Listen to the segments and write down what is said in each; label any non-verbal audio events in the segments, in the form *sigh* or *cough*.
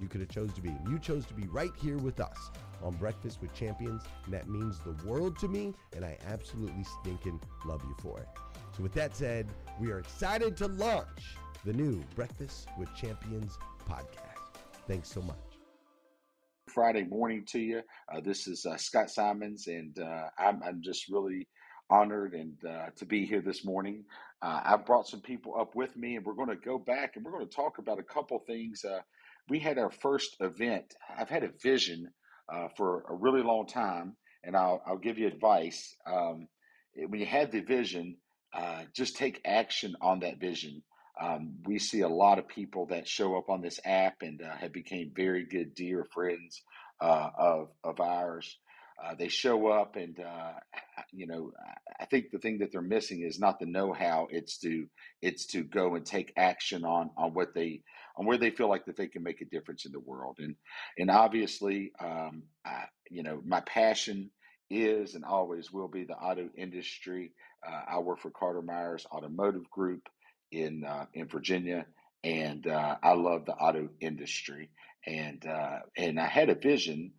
you could have chose to be. You chose to be right here with us on Breakfast with Champions, and that means the world to me, and I absolutely stinking love you for it. So with that said, we are excited to launch the new Breakfast with Champions podcast. Thanks so much. Friday morning to you. Uh, this is uh, Scott Simons, and uh, I'm, I'm, just really honored and uh, to be here this morning. Uh, I've brought some people up with me, and we're going to go back and we're going to talk about a couple things uh, we had our first event. I've had a vision uh, for a really long time, and I'll, I'll give you advice. Um, when you have the vision, uh, just take action on that vision. Um, we see a lot of people that show up on this app and uh, have become very good dear friends uh, of of ours. Uh, they show up and uh, you know i think the thing that they're missing is not the know-how it's to it's to go and take action on on what they on where they feel like that they can make a difference in the world and and obviously um, I, you know my passion is and always will be the auto industry. Uh, i work for carter myers automotive group in uh, in virginia and uh, i love the auto industry and uh, and i had a vision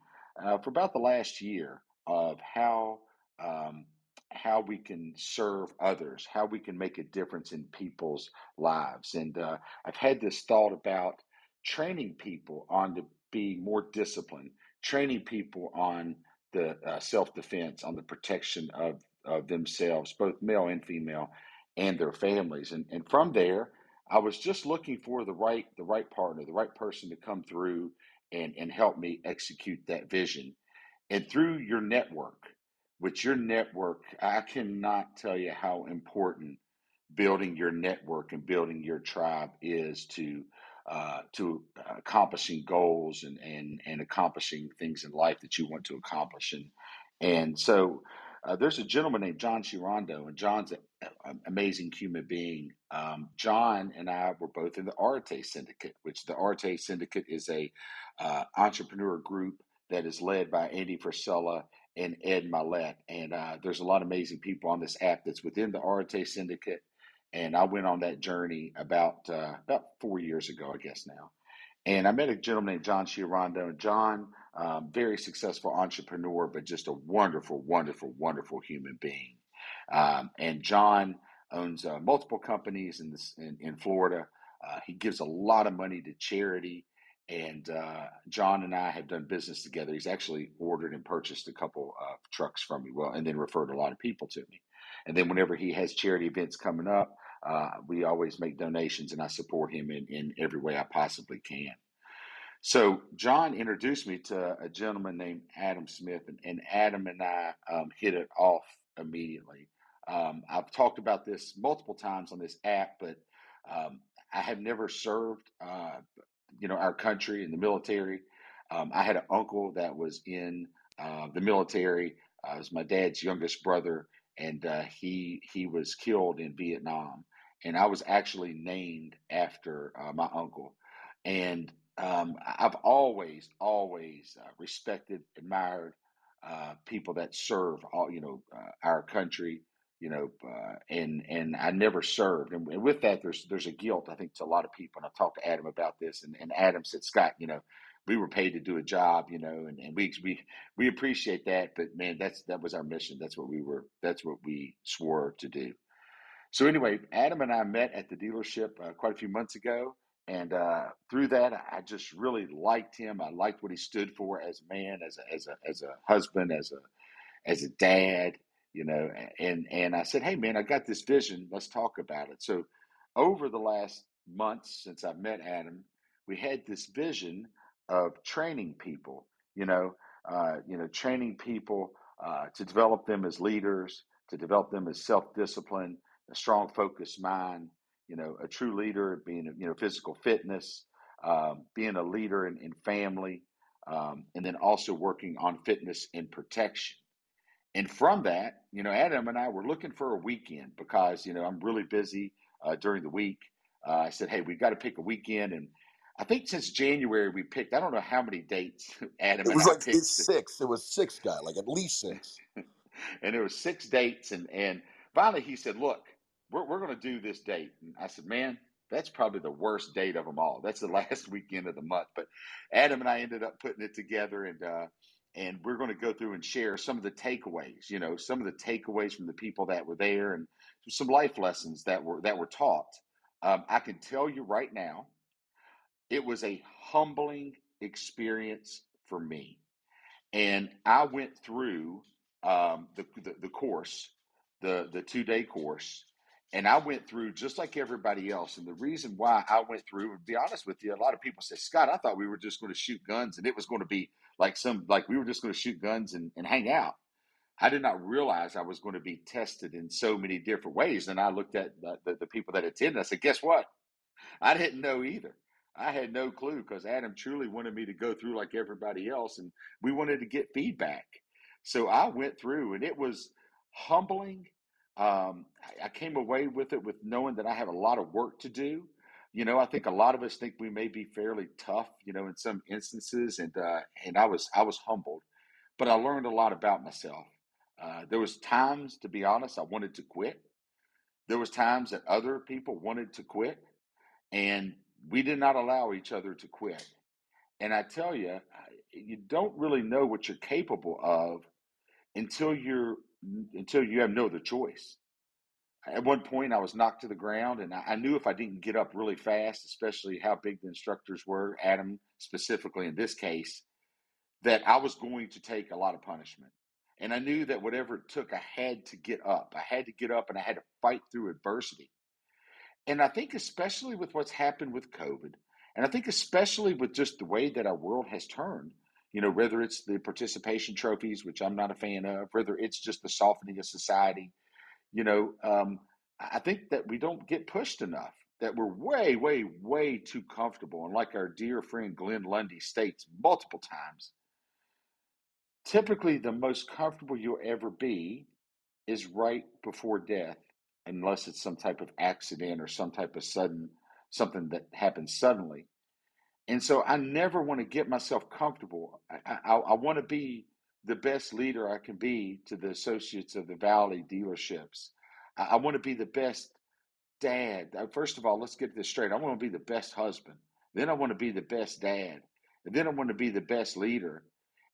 uh, for about the last year of how um, how we can serve others, how we can make a difference in people's lives. And uh, I've had this thought about, training people on to be more disciplined, training people on the uh, self defense, on the protection of, of themselves, both male and female, and their families. And, and from there, I was just looking for the right the right partner, the right person to come through and, and help me execute that vision. And through your network, with your network, I cannot tell you how important building your network and building your tribe is to uh, to accomplishing goals and, and and accomplishing things in life that you want to accomplish. And and so uh, there's a gentleman named John Chirondo, and John's an amazing human being. Um, John and I were both in the Arete Syndicate, which the Arete Syndicate is a uh, entrepreneur group that is led by Andy Frisella and Ed Mylett. And uh, there's a lot of amazing people on this app that's within the Arete Syndicate. And I went on that journey about uh, about four years ago, I guess now. And I met a gentleman named John Chirondo. John, um, very successful entrepreneur, but just a wonderful, wonderful, wonderful human being. Um, and John owns uh, multiple companies in, this, in, in Florida. Uh, he gives a lot of money to charity. And uh, John and I have done business together. He's actually ordered and purchased a couple of trucks from me, well, and then referred a lot of people to me. And then whenever he has charity events coming up, uh, we always make donations, and I support him in, in every way I possibly can. So John introduced me to a gentleman named Adam Smith, and, and Adam and I um, hit it off immediately. Um, I've talked about this multiple times on this app, but um, I have never served, uh, you know, our country and the military. Um, I had an uncle that was in uh, the military. Uh, was my dad's youngest brother, and uh, he he was killed in Vietnam and I was actually named after uh, my uncle. And um, I've always, always uh, respected, admired uh, people that serve all, you know, our country, you know, uh, and and I never served. And, with that, there's there's a guilt I think to a lot of people. And I talked to Adam about this, and, and Adam said, Scott, you know, we were paid to do a job, you know, and, and we we we appreciate that, but man, that's that was our mission. That's what we were. That's what we swore to do. So anyway, Adam and I met at the dealership uh, quite a few months ago, and uh, through that, I just really liked him. I liked what he stood for as a man, as a as a as a husband, as a as a dad, you know. And and I said, hey man, I got this vision. Let's talk about it. So over the last months since I met Adam, we had this vision of training people. You know, uh, you know, training people uh, to develop them as leaders, to develop them as self discipline a strong, focused mind, you know, a true leader, being, you know, physical fitness, um, being a leader in, in family, um, and then also working on fitness and protection. And from that, you know, Adam and I were looking for a weekend because, you know, I'm really busy uh, during the week. Uh, I said, hey, we've got to pick a weekend. And I think since January we picked, I don't know how many dates *laughs* Adam it was and like six. It was six guy, like at least six. *laughs* and there was six dates. And, and finally he said, look, we're, we're going to do this date. And I said, man, that's probably the worst date of them all. That's the *laughs* last weekend of the month. But Adam and I ended up putting it together and, uh, and we're going to go through and share some of the takeaways, you know, some of the takeaways from the people that were there and some life lessons that were, that were taught. Um, I can tell you right now, it was a humbling experience for me. And I went through um, the, the, the course, the, the two day course, and I went through just like everybody else. And the reason why I went through, to be honest with you, a lot of people say, Scott, I thought we were just going to shoot guns and it was going to be like some, like we were just going to shoot guns and, and hang out. I did not realize I was going to be tested in so many different ways. And I looked at the, the, the people that attended. I said, guess what? I didn't know either. I had no clue because Adam truly wanted me to go through like everybody else. And we wanted to get feedback. So I went through and it was humbling um, I, I came away with it with knowing that I have a lot of work to do. You know, I think a lot of us think we may be fairly tough, you know, in some instances, and uh, and I was I was humbled, but I learned a lot about myself. Uh, there was times, to be honest, I wanted to quit. There was times that other people wanted to quit, and we did not allow each other to quit. And I tell you, you don't really know what you're capable of until you're until you have no other choice. At one point, I was knocked to the ground, and I, knew if I didn't get up really fast, especially how big the instructors were, Adam specifically in this case, that I was going to take a lot of punishment. And I knew that whatever it took, I had to get up. I had to get up and I had to fight through adversity. And I think, especially with what's happened with COVID, and I think, especially with just the way that our world has turned, you know, whether it's the participation trophies, which I'm not a fan of, whether it's just the softening of society, you know, um, I think that we don't get pushed enough, that we're way, way, way too comfortable. And like our dear friend Glenn Lundy states multiple times, typically the most comfortable you'll ever be is right before death, unless it's some type of accident or some type of sudden something that happens suddenly. And so I never want to get myself comfortable. I, I, I want to be the best leader I can be to the associates of the Valley dealerships. I, I want to be the best dad. Uh, first of all, let's get this straight. I want to be the best husband. Then I want to be the best dad. And then I want to be the best leader.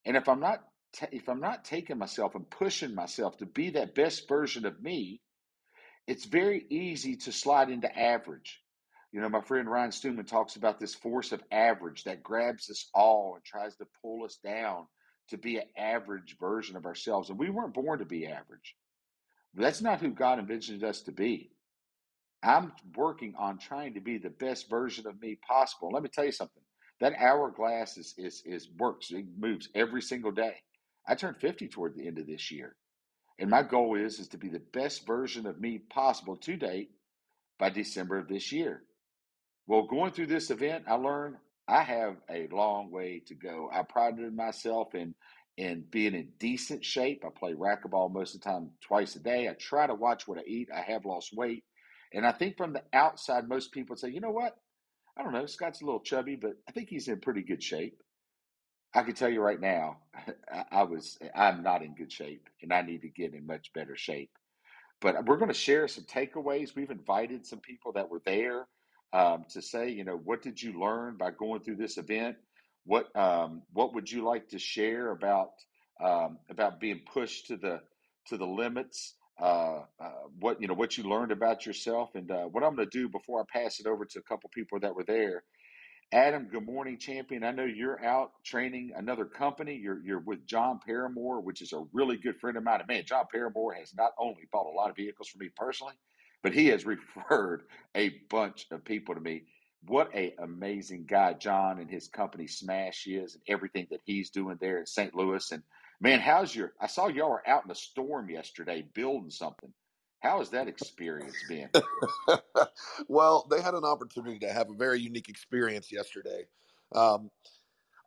And if I'm not if I'm not taking myself and pushing myself to be that best version of me, it's very easy to slide into average. You know, my friend Ryan Stewman talks about this force of average that grabs us all and tries to pull us down to be an average version of ourselves. And we weren't born to be average. That's not who God envisioned us to be. I'm working on trying to be the best version of me possible. Let me tell you something. That hourglass is is is works. It moves every single day. I turned 50 toward the end of this year. And my goal is is to be the best version of me possible to date by December of this year. Well, going through this event, I learned I have a long way to go. I prided myself in in being in decent shape. I play racquetball most of the time, twice a day. I try to watch what I eat. I have lost weight, and I think from the outside, most people say, you know what? I don't know. Scott's a little chubby, but I think he's in pretty good shape. I can tell you right now, *laughs* I was I'm not in good shape, and I need to get in much better shape. But we're going to share some takeaways. We've invited some people that were there um, to say, you know, what did you learn by going through this event? What um, what would you like to share about um, about being pushed to the to the limits? Uh, uh, what you know, what you learned about yourself, and uh, what I'm going to do before I pass it over to a couple people that were there Adam, good morning, champion. I know you're out training another company. You're you're with John Paramore, which is a really good friend of mine. And man, John Paramore has not only bought a lot of vehicles for me personally, but he has *laughs* referred a bunch of people to me. What a amazing guy John and his company Smash is, and everything that he's doing there in St. Louis. And man, how's your? I saw y'all were out in a storm yesterday building something. How has that experience been? *laughs* well, they had an opportunity to have a very unique experience yesterday. Um,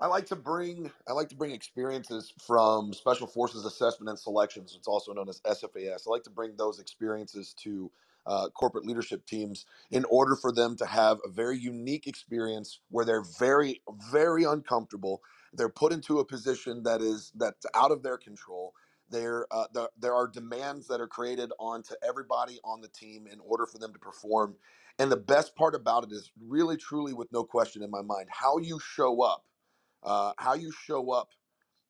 I like to bring I like to bring experiences from Special Forces Assessment and Selections. It's also known as SFAS. I like to bring those experiences to uh, corporate leadership teams in order for them to have a very unique experience where they're very very uncomfortable. They're put into a position that is that's out of their control there, uh, the, there are demands that are created onto everybody on the team in order for them to perform. And the best part about it is really, truly, with no question in my mind, how you show up. Uh, how you show up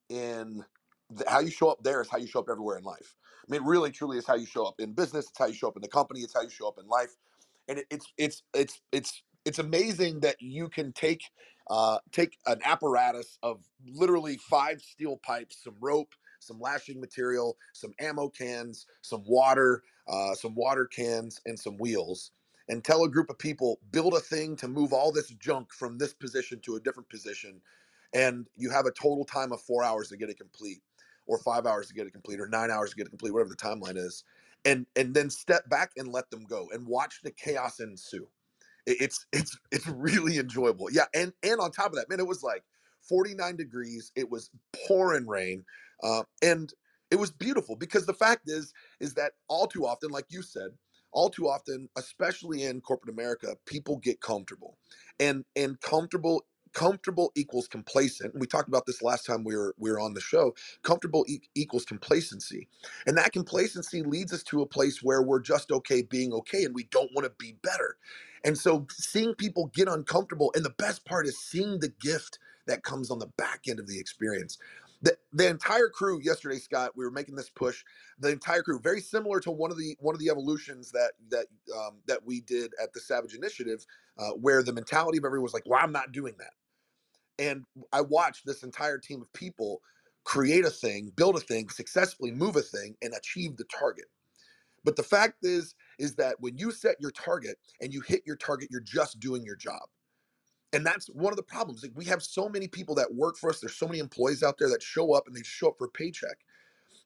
in how you show up there is how you show up everywhere in life. I mean, really, truly, is how you show up in business. It's how you show up in the company. It's how you show up in life. And it, it's it's it's it's it's amazing that you can take uh, take an apparatus of literally five steel pipes, some rope, some lashing material, some ammo cans, some water, uh, some water cans, and some wheels. And tell a group of people, build a thing to move all this junk from this position to a different position. And you have a total time of four hours to get it complete, or five hours to get it complete, or nine hours to get it complete, whatever the timeline is. And and then step back and let them go and watch the chaos ensue. It's *laughs* it's it's really enjoyable. Yeah, and and on top of that, man, it was like 49 degrees. It was pouring rain. Uh, and it was beautiful because the fact is, is that all too often, like you said, all too often, especially in corporate America, people get comfortable, and and comfortable comfortable equals complacent. We talked about this last time we were we were on the show. Comfortable e- equals complacency, and that complacency leads us to a place where we're just okay being okay, and we don't want to be better. And so, seeing people get uncomfortable, and the best part is seeing the gift that comes on the back end of the experience the, the entire crew yesterday scott we were making this push the entire crew very similar to one of the one of the evolutions that that um, that we did at the savage initiative uh, where the mentality of everyone was like well i'm not doing that and i watched this entire team of people create a thing build a thing successfully move a thing and achieve the target but the fact is is that when you set your target and you hit your target you're just doing your job and that's one of the problems. Like we have so many people that work for us. There's so many employees out there that show up and they show up for a paycheck.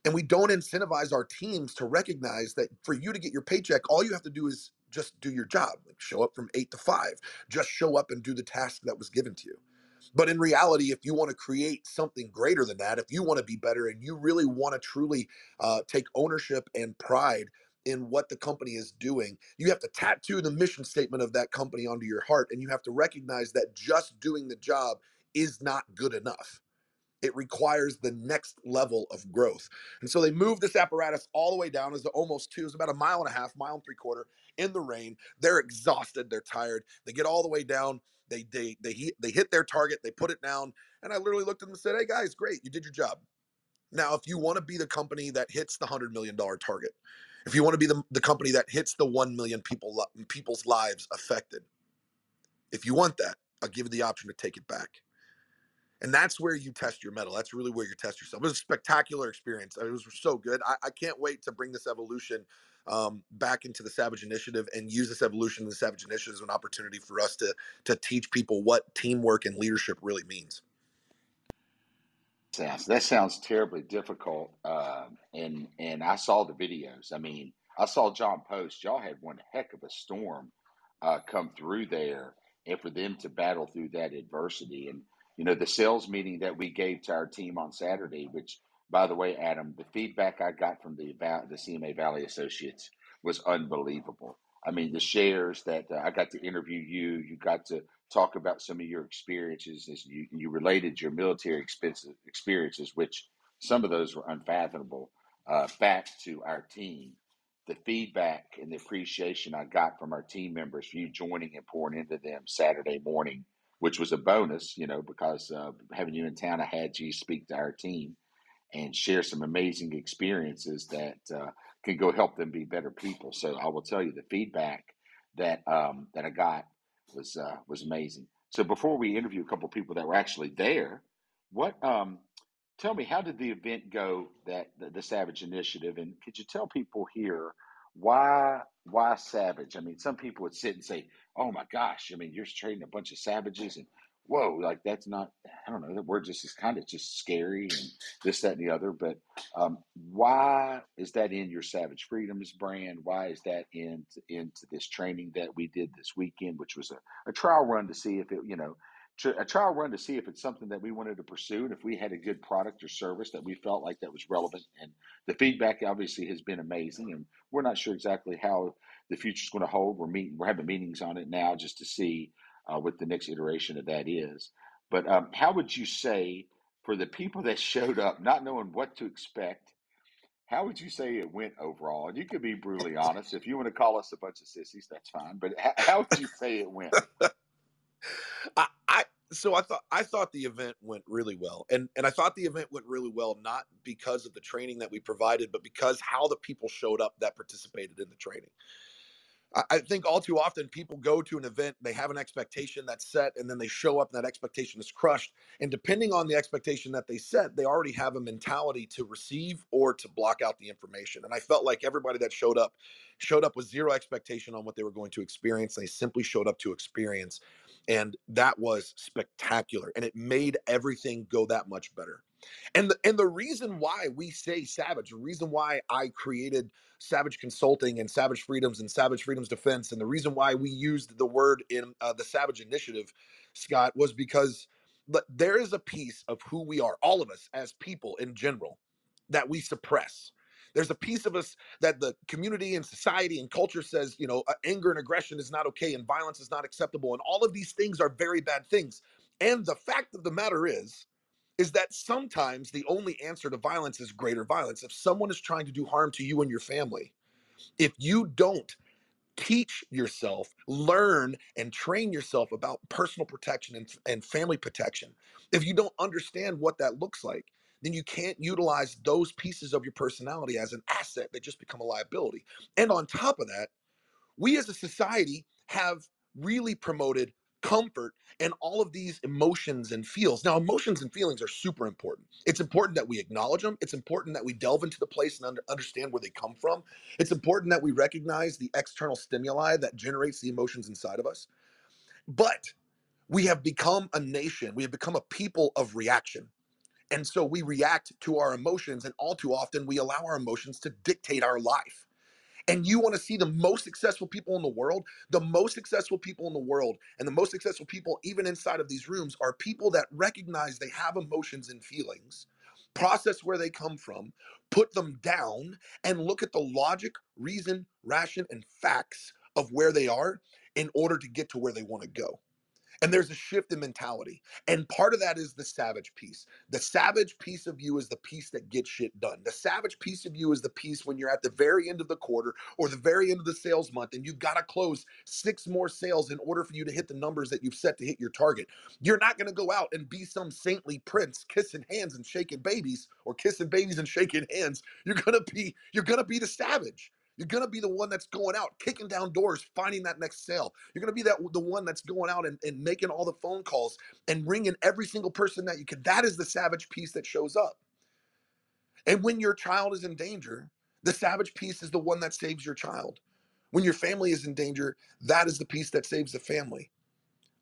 And we don't incentivize our teams to recognize that for you to get your paycheck, all you have to do is just do your job. Like show up from eight to five. Just show up and do the task that was given to you. But in reality, if you want to create something greater than that, if you want to be better and you really want to truly uh, take ownership and pride in what the company is doing. You have to tattoo the mission statement of that company onto your heart, and you have to recognize that just doing the job is not good enough. It requires the next level of growth. And so they moved this apparatus all the way down as almost two, was about a mile and a half, mile and three quarter in the rain. They're exhausted, they're tired. They get all the way down. They they they they hit their target, they put it down, and I literally looked at them and said, "Hey guys, great, you did your job." Now, if you want to be the company that hits the hundred million dollar target, if you want to be the, the company that hits the 1 million people people's lives affected if you want that i'll give you the option to take it back and that's where you test your mettle. that's really where you test yourself it was a spectacular experience it was so good i, I can't wait to bring this evolution um, back into the savage initiative and use this evolution of the savage initiative as an opportunity for us to to teach people what teamwork and leadership really means sounds that sounds terribly difficult. Uh, and and I saw the videos. I mean, I saw John post. Y'all had one heck of a storm uh, come through there, and for them to battle through that adversity. And you know, the sales meeting that we gave to our team on Saturday, which by the way, Adam, the feedback I got from the the CMA Valley Associates was unbelievable. I mean, the shares that uh, I got to interview you, you got to talk about some of your experiences as you, you related your military experiences, which some of those were unfathomable, uh, back to our team. The feedback and the appreciation I got from our team members for you joining and pouring into them Saturday morning, which was a bonus, you know, because uh, having you in town, I had you speak to our team and share some amazing experiences that uh, can go help them be better people. So I will tell you the feedback that um, that I got was uh, was amazing. So before we interview a couple people that were actually there, what um, tell me how did the event go that the, the Savage Initiative, and could you tell people here why why Savage? I mean, some people would sit and say, "Oh my gosh!" I mean, you're trading a bunch of savages, and whoa, like that's not, I don't know, the word just is kind of just scary and this, that, and the other. But um, why is that in your Savage Freedoms brand? Why is that into, into this training that we did this weekend, which was a, a trial run to see if it, you know, a trial run to see if it's something that we wanted to pursue and if we had a good product or service that we felt like that was relevant. And the feedback obviously has been amazing. And we're not sure exactly how the future is going to hold. We're meeting, we're having meetings on it now just to see uh, what the next iteration of that is. But um, how would you say for the people that showed up, not knowing what to expect, how would you say it went overall? And you could be brutally *laughs* honest. If you want to call us a bunch of sissies, that's fine. But how, how would you say it went? *laughs* I, I so I thought I thought the event went really well, and and I thought the event went really well not because of the training that we provided, but because how the people showed up that participated in the training. I think all too often people go to an event, they have an expectation that's set, and then they show up and that expectation is crushed. And depending on the expectation that they set, they already have a mentality to receive or to block out the information. And I felt like everybody that showed up showed up with zero expectation on what they were going to experience. They simply showed up to experience. And that was spectacular. And it made everything go that much better. And the, and the reason why we say savage, the reason why I created Savage Consulting and Savage Freedoms and Savage Freedoms Defense, and the reason why we used the word in uh, the Savage Initiative, Scott, was because there is a piece of who we are, all of us as people in general, that we suppress. There's a piece of us that the community and society and culture says, you know, uh, anger and aggression is not okay and violence is not acceptable. And all of these things are very bad things. And the fact of the matter is, is that sometimes the only answer to violence is greater violence. If someone is trying to do harm to you and your family, if you don't teach yourself, learn, and train yourself about personal protection and, and family protection, if you don't understand what that looks like, then you can't utilize those pieces of your personality as an asset. They just become a liability. And on top of that, we as a society have really promoted comfort and all of these emotions and feels. Now, emotions and feelings are super important. It's important that we acknowledge them. It's important that we delve into the place and under, understand where they come from. It's important that we recognize the external stimuli that generates the emotions inside of us. But we have become a nation, we have become a people of reaction. And so we react to our emotions, and all too often we allow our emotions to dictate our life. And you want to see the most successful people in the world? The most successful people in the world, and the most successful people, even inside of these rooms, are people that recognize they have emotions and feelings, process where they come from, put them down, and look at the logic, reason, ration, and facts of where they are in order to get to where they want to go. And there's a shift in mentality. And part of that is the savage piece. The savage piece of you is the piece that gets shit done. The savage piece of you is the piece when you're at the very end of the quarter or the very end of the sales month and you've got to close six more sales in order for you to hit the numbers that you've set to hit your target. You're not going to go out and be some saintly prince kissing hands and shaking babies or kissing babies and shaking hands. You're going to be you're going to be the savage. You're gonna be the one that's going out, kicking down doors, finding that next sale. You're gonna be that the one that's going out and, and making all the phone calls and ringing every single person that you can. That is the savage piece that shows up. And when your child is in danger, the savage piece is the one that saves your child. When your family is in danger, that is the piece that saves the family.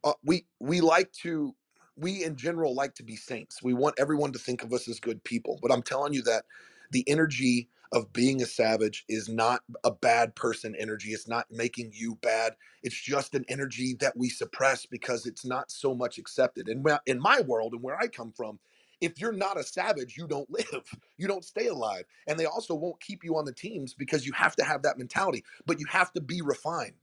Uh, we we like to we in general like to be saints. We want everyone to think of us as good people. But I'm telling you that the energy of being a savage is not a bad person energy. It's not making you bad. It's just an energy that we suppress because it's not so much accepted. And in my world and where I come from, if you're not a savage, you don't *laughs* live. You don't stay alive. And they also won't keep you on the teams because you have to have that mentality, but you have to be refined.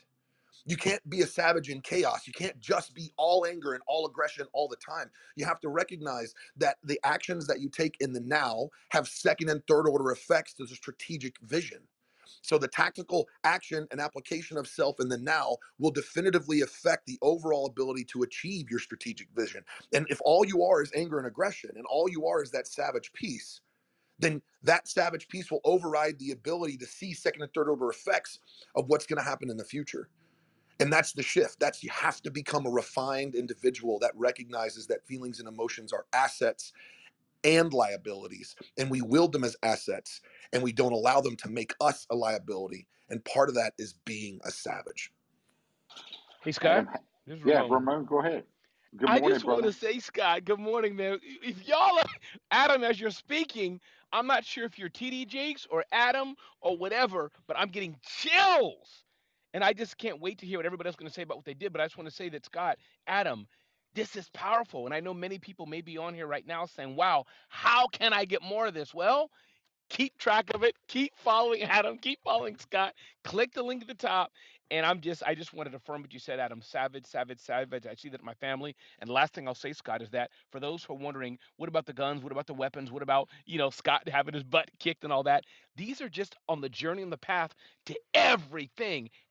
You can't be a savage in chaos. You can't just be all anger and all aggression all the time. You have to recognize that the actions that you take in the now have second and third order effects to the strategic vision. So the tactical action and application of self in the now will definitively affect the overall ability to achieve your strategic vision. And if all you are is anger and aggression and all you are is that savage piece, then that savage piece will override the ability to see second and third order effects of what's going to happen in the future. And that's the shift. That's you have to become a refined individual that recognizes that feelings and emotions are assets and liabilities, and we wield them as assets, and we don't allow them to make us a liability. And part of that is being a savage. Hey, Scott. Um, yeah, Ramon, go ahead. Good morning, I just brother. want to say, Scott, good morning, man. If y'all, are, Adam, as you're speaking, I'm not sure if you're TD Jakes or Adam or whatever, but I'm getting chills and I just can't wait to hear what everybody else is going to say about what they did. But I just want to say that, Scott, Adam, this is powerful. And I know many people may be on here right now saying, wow, how can I get more of this? Well, keep track of it. Keep following *laughs* Adam. Keep following Scott. Click the link at the top. And I'm just, I just wanted to affirm what you said, Adam. Savage, savage, savage. I see that in my family. And the last thing I'll say, Scott, is that for those who are wondering, what about the guns? What about the weapons? What about, you know, Scott having his butt kicked and all that? These are just on the journey on the path to everything.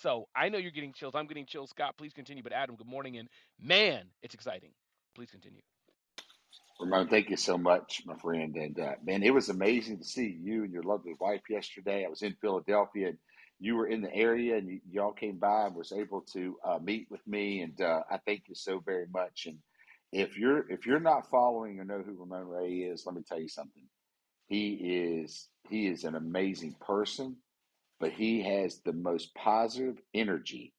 So I know you're getting chills. I'm getting chills. Scott, please continue. But Adam, good morning. And man, it's exciting. Please continue. Ramon, thank you so much, my friend. And uh, man, it was amazing to see you and your lovely wife yesterday. I was in Philadelphia and you were in the area and you, y'all came by and was able to uh, meet with me. And uh, I thank you so very much. And if you're if you're not following or know who Ramon Ray is, let me tell you something. He is he is an amazing person but he has the most positive energy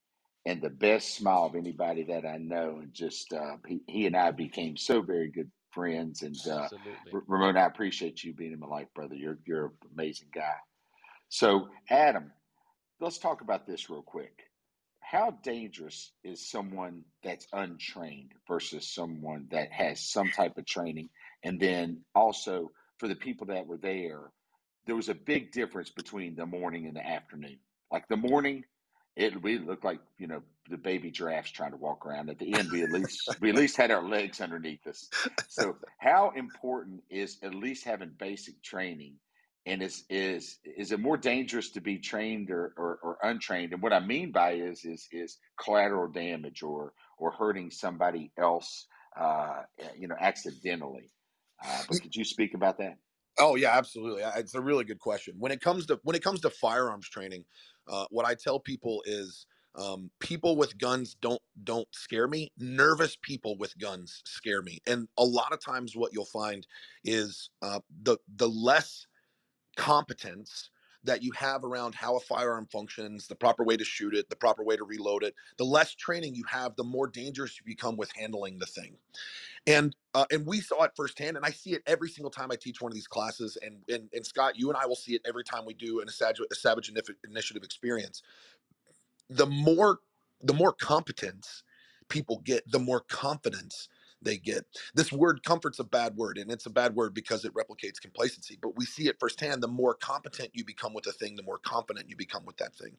and the best smile of anybody that I know. And just uh, he, he and I became so very good friends. And uh, Ramon, I appreciate you being in my life, brother. You're you're an amazing guy. So, Adam, let's talk about this real quick. How dangerous is someone that's untrained versus someone that has some type of training? And then also for the people that were there, there was a big difference between the morning and the afternoon. Like the morning, it we looked like you know the baby giraffes trying to walk around. At the end, we at least we at least had our legs underneath us. So, how important is at least having basic training? And is is is it more dangerous to be trained or, or, or untrained? And what I mean by is is is collateral damage or or hurting somebody else, uh, you know, accidentally. Uh, but could you speak about that? Oh yeah, absolutely. It's a really good question. When it comes to when it comes to firearms training, uh, what I tell people is um, people with guns don't don't scare me. Nervous people with guns scare me. And a lot of times, what you'll find is uh, the the less competence that you have around how a firearm functions, the proper way to shoot it, the proper way to reload it, the less training you have, the more dangerous you become with handling the thing. And uh, and we saw it firsthand, and I see it every single time I teach one of these classes. And and, and Scott, you and I will see it every time we do an a Savage, Initiative experience. The more the more competence people get, the more confidence they get. This word comfort's a bad word, and it's a bad word because it replicates complacency. But we see it firsthand. The more competent you become with a thing, the more confident you become with that thing.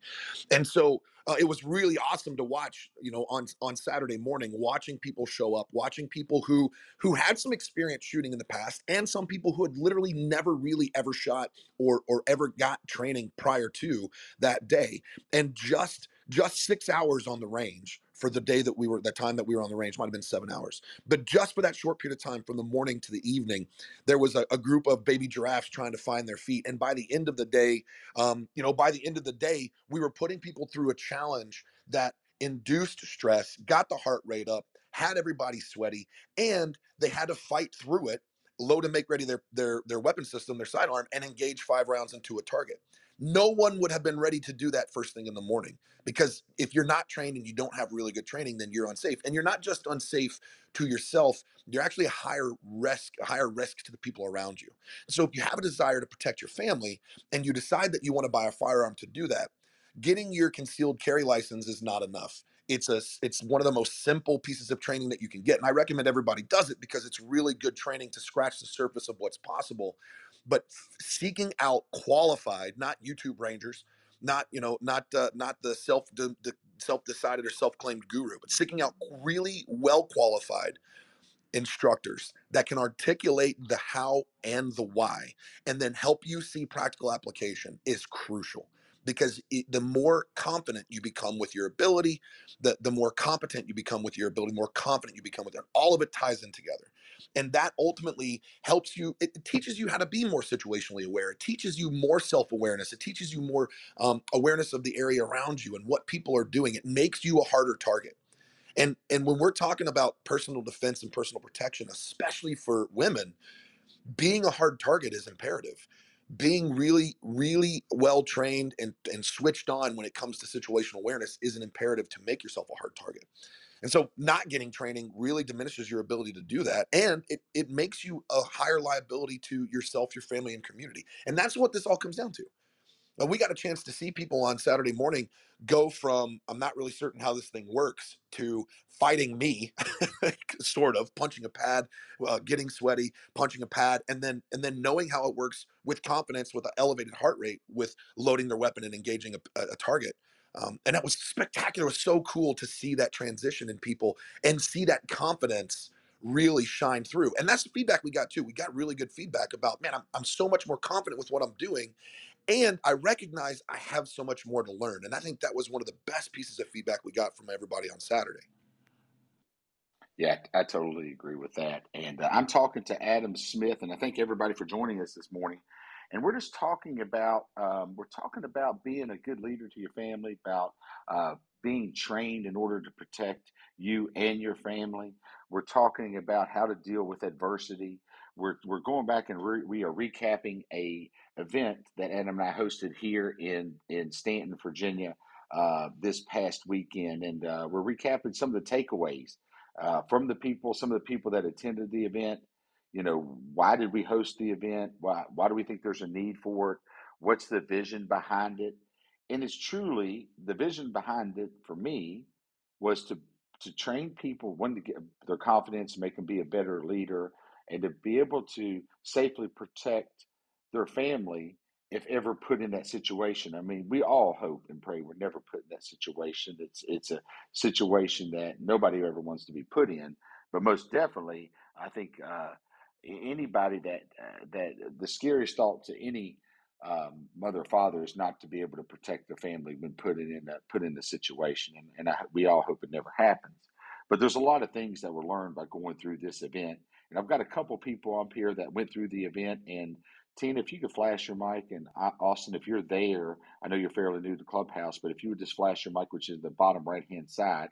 And so uh, it was really awesome to watch, you know, on on Saturday morning, watching people show up, watching people who who had some experience shooting in the past, and some people who had literally never really ever shot or or ever got training prior to that day, and just just six hours on the range for the day that we were that time that we were on the range might have been seven hours. But just for that short period of time from the morning to the evening there was a, a group of baby giraffes trying to find their feet. And by the end of the day um, you know by the end of the day we were putting people through a challenge that induced stress got the heart rate up had everybody sweaty and they had to fight through it load and make ready their their their weapon system their sidearm and engage five rounds into a target no one would have been ready to do that first thing in the morning because if you're not trained and you don't have really good training then you're unsafe and you're not just unsafe to yourself you're actually a higher risk a higher risk to the people around you. So if you have a desire to protect your family and you decide that you want to buy a firearm to do that getting your concealed carry license is not enough. It's a it's one of the most simple pieces of training that you can get and i recommend everybody does it because it's really good training to scratch the surface of what's possible but seeking out qualified, not YouTube rangers, not you know, not uh, not the self the, the self decided or self claimed guru, but seeking out really well qualified instructors that can articulate the how and the why, and then help you see practical application is crucial because it, the more confident you become with your ability, the, the more competent you become with your ability, more confident you become with it. All of it ties in together. And that ultimately helps you, it, teaches you how to be more situationally aware. It teaches you more self awareness. It teaches you more um, awareness of the area around you and what people are doing. It makes you a harder target. And, and when we're talking about personal defense and personal protection, especially for women, being a hard target is imperative being really, really well trained and, and switched on when it comes to situational awareness is an imperative to make yourself a hard target. And so not getting training really diminishes your ability to do that. And it, it makes you a higher liability to yourself, your family, and community. And that's what this all comes down to. We got a chance to see people on Saturday morning go from I'm not really certain how this thing works to fighting me, *laughs* sort of punching a pad, uh, getting sweaty, punching a pad, and then and then knowing how it works with confidence, with an elevated heart rate, with loading their weapon and engaging a, a target. Um, and that was spectacular. It was so cool to see that transition in people and see that confidence really shine through. And that's the feedback we got too. We got really good feedback about, man, I'm, I'm so much more confident with what I'm doing. And I recognize I have so much more to learn. And I think that was one of the best pieces of feedback we got from everybody on Saturday. Yeah, I totally agree with that. And uh, I'm talking to Adam Smith, and I thank everybody for joining us this morning. And we're just talking about um, we're talking about being a good leader to your family, about uh, being trained in order to protect you and your family. We're talking about how to deal with adversity. We're we're going back and re- we are recapping a event that Adam and I hosted here in in Staunton, Virginia, uh, this past weekend, and uh, we're recapping some of the takeaways uh, from the people, some of the people that attended the event. You know, why did we host the event? Why why do we think there's a need for it? What's the vision behind it? And it's truly the vision behind it for me was to to train people one to get their confidence, make them be a better leader, and to be able to safely protect their family if ever put in that situation. I mean, we all hope and pray we're never put in that situation. It's it's a situation that nobody ever wants to be put in, but most definitely, I think uh, anybody that uh, that the scariest thought to any um, mother or father is not to be able to protect their family when put in a, put in the situation, and, and I, we all hope it never happens. But there's a lot of things that were learned by going through this event, and I've got a couple people up here that went through the event. And Tina, if you could flash your mic, and I, Austin, if you're there, I know you're fairly new to the Clubhouse, but if you would just flash your mic, which is the bottom right hand side,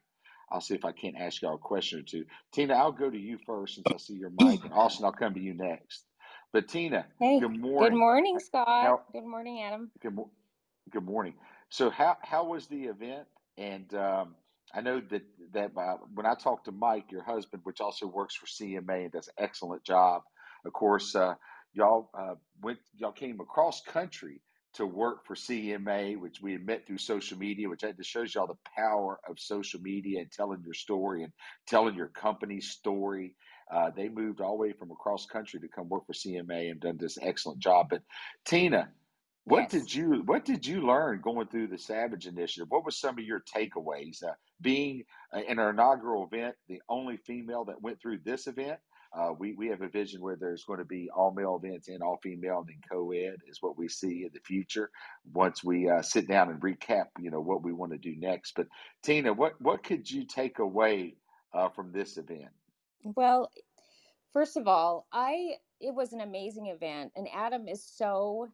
I'll see if I can't ask y'all a question or two. Tina, I'll go to you first since I see your mic, and Austin, I'll come to you next. But Tina, Hey, good morning. good morning. Scott. How Good morning, Adam. good good morning. So how how was the event? And um, I know that that uh, when I talked to Mike, your husband, which also works for CMA and does an excellent job. Of course, uh, y'all uh, went y'all came across country to work for CMA, which we had met through social media, which just shows y'all the power of social media and telling your story and telling your company's story. Uh, they moved all the way from across country to come work for CMA and done this excellent job. But Tina, what Yes. did you what did you learn going through the Savage Initiative? What were some of your takeaways? Uh, being uh, in our inaugural event, the only female that went through this event. Uh, we, we have a vision where there's going to be all male events and all female and then co-ed is what we see in the future once we uh, sit down and recap you know what we want to do next but tina what what could you take away uh, from this event Well, first of all, I it was an amazing event, and Adam is so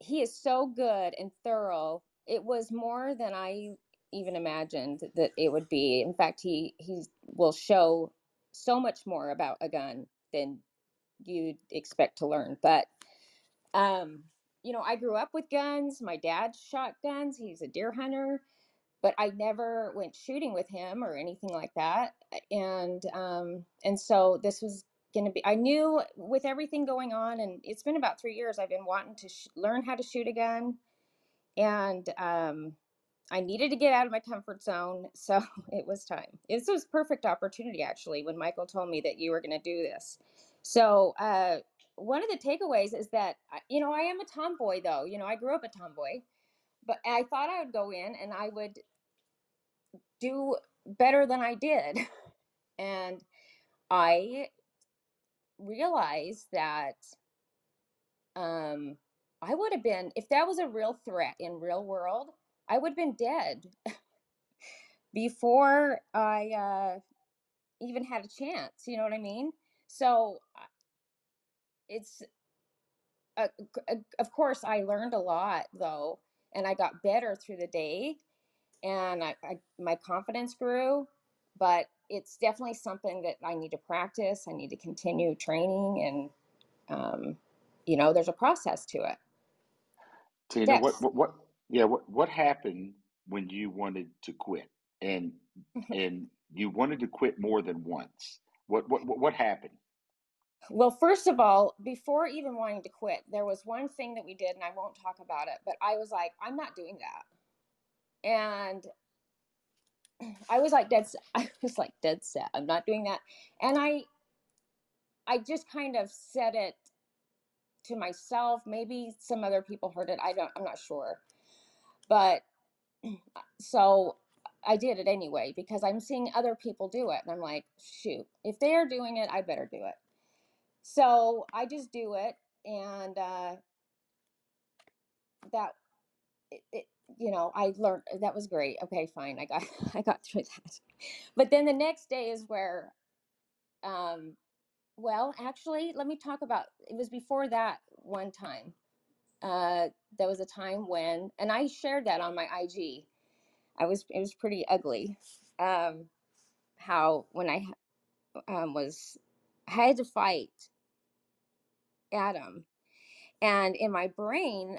he is so good and thorough. It was more than I even imagined that it would be. In fact, he he will show so much more about a gun than you'd expect to learn. But um, you know, I grew up with guns. My dad shot guns. He's a deer hunter. but I never went shooting with him or anything like that. And um, and so this was going to be. I knew with everything going on, and it's been about three years. I've been wanting to sh- learn how to shoot a gun, and um, I needed to get out of my comfort zone. *laughs* So it was time. This was perfect opportunity actually when Michael told me that you were going to do this. So uh, one of the takeaways is that you know I am a tomboy though. You know I grew up a tomboy, but I thought I would go in and I would do better than I did. *laughs* And I realized that um, I would have been, if that was a real threat in real world, I would have been dead *laughs* before I uh, even had a chance. You know what I mean? So it's, uh, uh, of course, I learned a lot though, and I got better through the day, and I, I my confidence grew. But it's definitely something that I need to practice. I need to continue training, and um, you know, there's a process to it. tina what what, what yeah what, what happened when you wanted to quit and mm-hmm. and you wanted to quit more than once what what what what happened Well, first of all, before even wanting to quit, there was one thing that we did, and I won't talk about it, but I was like, I'm not doing that. And *clears throat* I was like dead *laughs* I was like dead set. I'm not doing that. And I I just kind of said it to myself. Maybe some other people heard it. I don't I'm not sure. But *clears throat* so I did it anyway because I'm seeing other people do it and I'm like, shoot, if they are doing it, I better do it. So I just do it and uh that it, it you know, I learned that was great. Okay, fine. I got *laughs* I got through that. But then the next day is where um well, actually, let me talk about it was before that one time. Uh there was a time when and I shared that on my IG. I was it was pretty ugly. Um how when I um was I had to fight Adam and in my brain,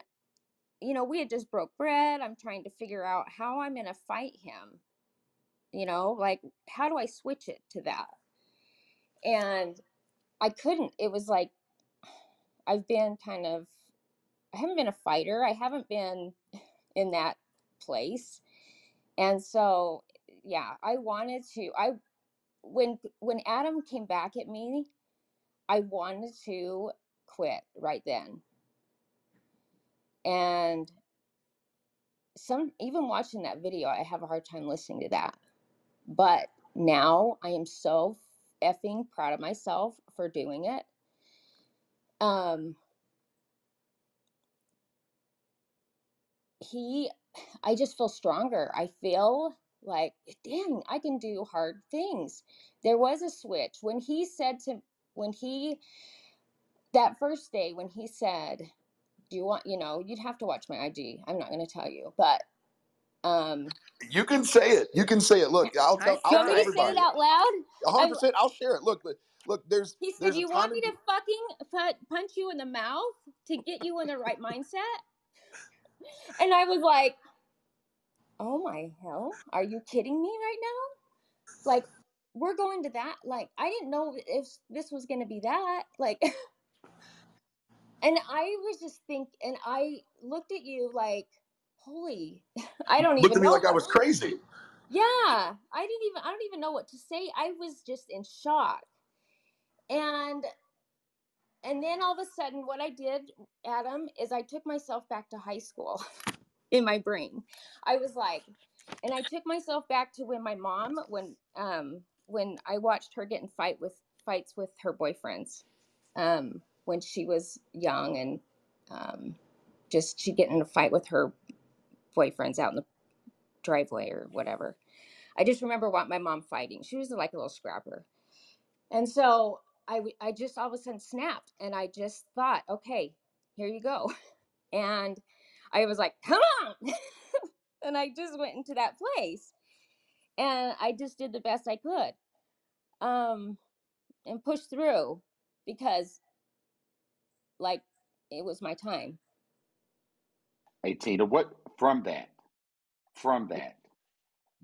you know, we had just broke bread. I'm trying to figure out how I'm to fight him. You know, like how do I switch it to that? And I couldn't. It was like I've been kind of I haven't been a fighter. I haven't been *sighs* in that place. And so, yeah, I wanted to I when when Adam came back at me, I wanted to quit right then. And some even watching that video, I have a hard time listening to that. But now I am so effing proud of myself for doing it. Um he I just feel stronger. I feel like, dang, I can do hard things. There was a switch when he said to, when he, that first day when he said, do you want, you know, you'd have to watch my IG. I'm not going to tell you, but, um, you can say it. You can say it. Look, I'll tell. I'll tell everybody. say it out loud? 100. percent I'll share it. Look, look. There's. He said, there's "You want me to fucking punch you in the mouth to get you in the right mindset?" And I was like, oh my hell, are you kidding me right now? Like, we're going to that. Like, I didn't know if this was going to be that. Like, *laughs* and I was just think, and I looked at you like, holy, *laughs* I don't even looked at me like I was crazy. Yeah, I didn't even, I don't even know what to say. I was just in shock. And and then all of a sudden what i did adam is i took myself back to high school *laughs* in my brain. I was like and i took myself back to when my mom when um when i watched her get in fight with fights with her boyfriends um when she was young and um just she get in a fight with her boyfriends out in the driveway or whatever. I just remember what my mom fighting. She was like a little scrapper. And so I, I just all of a sudden snapped and I just thought, okay, here you go. *laughs* And I was like, come on. *laughs* and I just went into that place and I just did the best I could um, and pushed through because, like, it was my time. Hey, Tina, what from that, from that,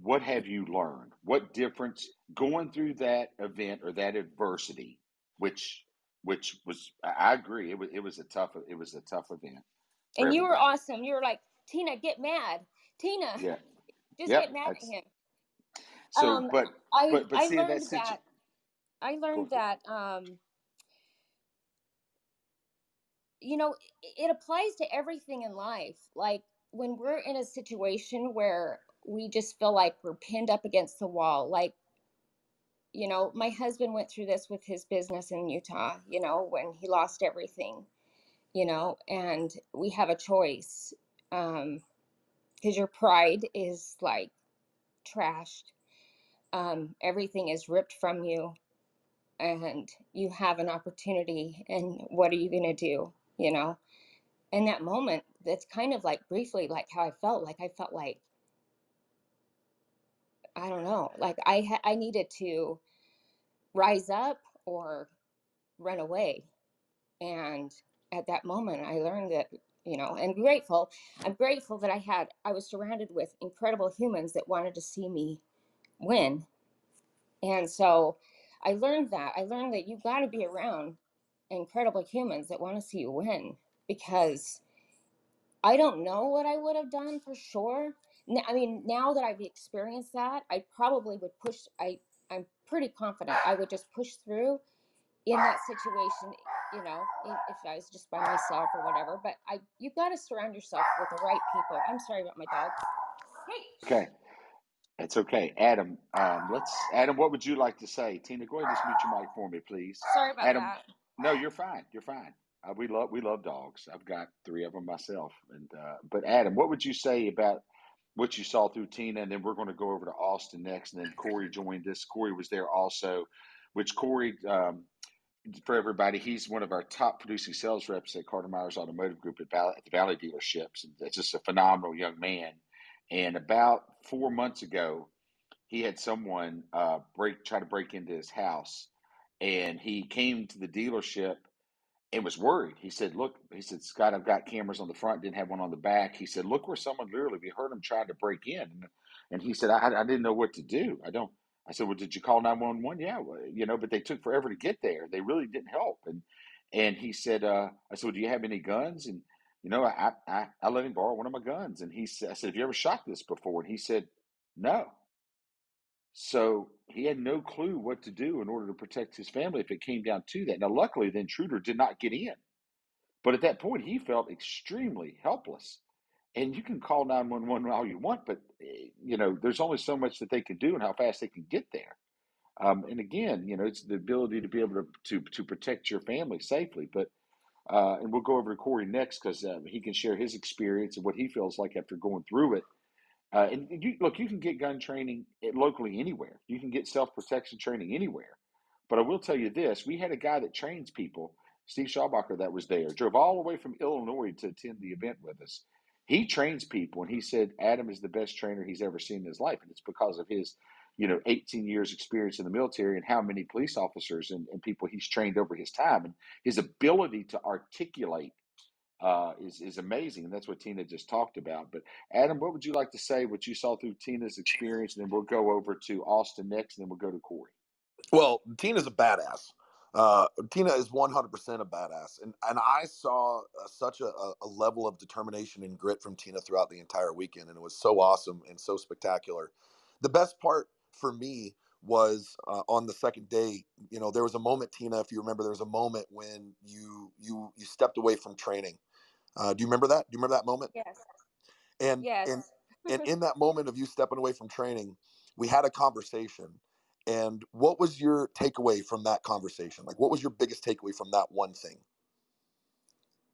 what have you learned? What difference going through that event or that adversity? Which which was I agree it was it was a tough it was a tough event. And you were awesome. You were like Tina, get mad, Tina. Yeah. *laughs* Just yep, get mad at him. So, um, but I, but, but I see, learned that, that I learned that um, you know it applies to everything in life. Like when we're in a situation where we just feel like we're pinned up against the wall, like you know, my husband went through this with his business in Utah, you know, when he lost everything, you know, and we have a choice. Um, because your pride is like trashed. Um, everything is ripped from you, and you have an opportunity, and what are you going to do? You know, in that moment, that's kind of like briefly like how I felt. Like I felt like I don't know, like I I needed to rise up or run away. And at that moment, I learned that, you know, and grateful. I'm grateful that I had, I was surrounded with incredible humans that wanted to see me win. And so I learned that. I learned that you've got to be around incredible humans that want to see you win because I don't know what I would have done for sure. I mean, now that I've experienced that, I probably would push. I pretty confident I would just push through in that situation, you know, if I was just by myself or whatever. But I, you've got to surround yourself with the right people. I'm sorry about my dog. Hey. Okay. It's okay. Adam, um, let's, Adam, what would you like to say? Tina, go ahead and just mute your mic for me, please. Sorry about Adam, that. No, you're fine. You're fine. Uh, we love, we love dogs. I've got three of them myself. And, uh, but Adam, what would you say about what you saw through Tina, and then we're going to go over to Austin next, and then Corey joined us. Corey was there also, which Corey, um, for everybody, he's one of our top producing sales reps at Carter Myers Automotive Group at, Valley, at the Valley dealerships. And that's just a phenomenal young man. And about four months ago, he had someone uh, break try to break into his house, and he came to the dealership and was worried. He said, "Look," he said, "Scott, I've got cameras on the front, didn't have one on the back." He said, "Look where someone literally we heard him trying to break in," and he said, "I, I didn't know what to do. I don't." I said, "Well, did you call nine one one?" Yeah, well, you know, but they took forever to get there. They really didn't help. And and he said, uh, "I said, well, do you have any guns?" And you know, I, I I let him borrow one of my guns. And he said, "I said, have you ever shot this before?" And he said, "No." So he had no clue what to do in order to protect his family if it came down to that. Now, luckily, the intruder did not get in. But at that point, he felt extremely helpless. And you can call 911 all you want, but eh, you know, there's only so much that they can do and how fast they can get there. Um, and again, you know, it's the ability to be able to to, to protect your family safely. But uh, and we'll go over to Corey next because uh, he can share his experience and what he feels like after going through it. Uh, and you, look, you can get gun training locally anywhere. You can get self protection training anywhere. But I will tell you this: we had a guy that trains people, Steve Schaubacher, that was there, drove all the way from Illinois to attend the event with us. He trains people, and he said Adam is the best trainer he's ever seen in his life, and it's because of his you know 18 years experience in the military and how many police officers and, and people he's trained over his time and his ability to articulate uh, is is amazing, and that's what Tina just talked about. But Adam, what would you like to say? What you saw through Tina's experience, and then we'll go over to Austin next, and then we'll go to Corey. Well, Tina's a badass. Uh, Tina is 100% a badass, and and I saw uh, such a, a level of determination and grit from Tina throughout the entire weekend, and it was so awesome and so spectacular. The best part for me was uh, on the second day you know there was a moment tina if you remember there was a moment when you you you stepped away from training. Uh, do you remember that? Do you remember that moment? Yes. And yes. and and *laughs* in that moment of you stepping away from training we had a conversation. And what was your takeaway from that conversation? Like what was your biggest takeaway from that one thing?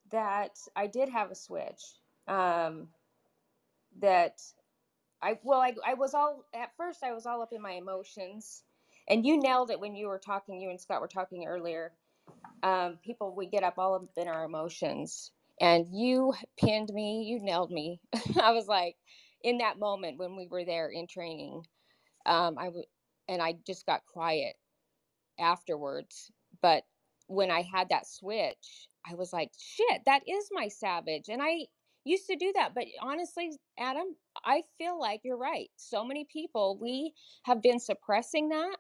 That i did have a switch um, that I well, I I was all at first I was all up in my emotions, and you nailed it when you were talking. You and Scott were talking earlier. Um, people we get up all up in our emotions, and you pinned me. You nailed me. *laughs* I was like, in that moment when we were there in training, um, I w- and I just got quiet afterwards. But when I had that switch, I was like, shit, that is my savage, and I used to do that. But honestly, Adam, I feel like you're right. So many people, we have been suppressing that.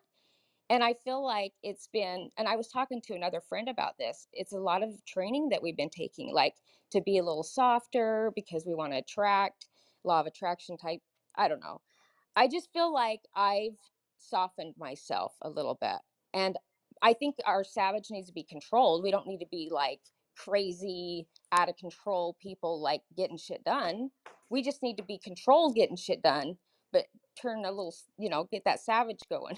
And I feel like it's been, and I was talking to another friend about this. It's a lot of training that we've been taking, like to be a little softer because we want to attract, law of attraction type. I don't know. I just feel like I've softened myself a little bit. And I think our savage needs to be controlled. We don't need to be like crazy, out of control people like getting shit done. We just need to be controlled getting shit done, but turn a little, you know, get that savage going.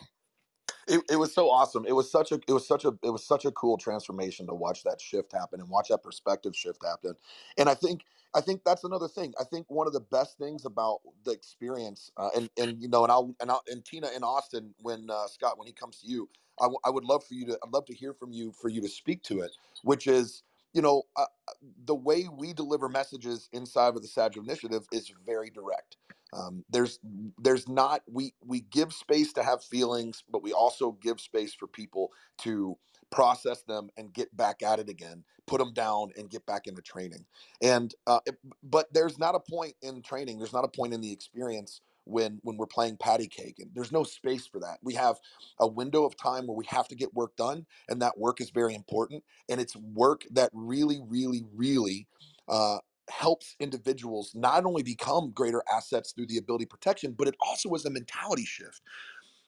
It, it was so awesome. It was such a it was such a it was such a cool transformation to watch that shift happen and watch that perspective shift happen. And I think I think that's another thing. I think one of the best things about the experience, uh, and and you know, and I'll and I'll, and Tina in Austin when uh, Scott when he comes to you, I, w- I would love for you to I'd love to hear from you for you to speak to it, which is you know, uh, uh, the way we deliver messages inside of the Savage Initiative is very direct. Um, there's there's not we we give space to have feelings, but we also give space for people to process them and get back at it again, put them down and get back into training. And uh, it, but there's not a point in training. There's not a point in the experience when when we're playing patty cake and there's no space for that. We have a window of time where we have to get work done and that work is very important and it's work that really really really uh, helps individuals not only become greater assets through the ability protection but it also is a mentality shift.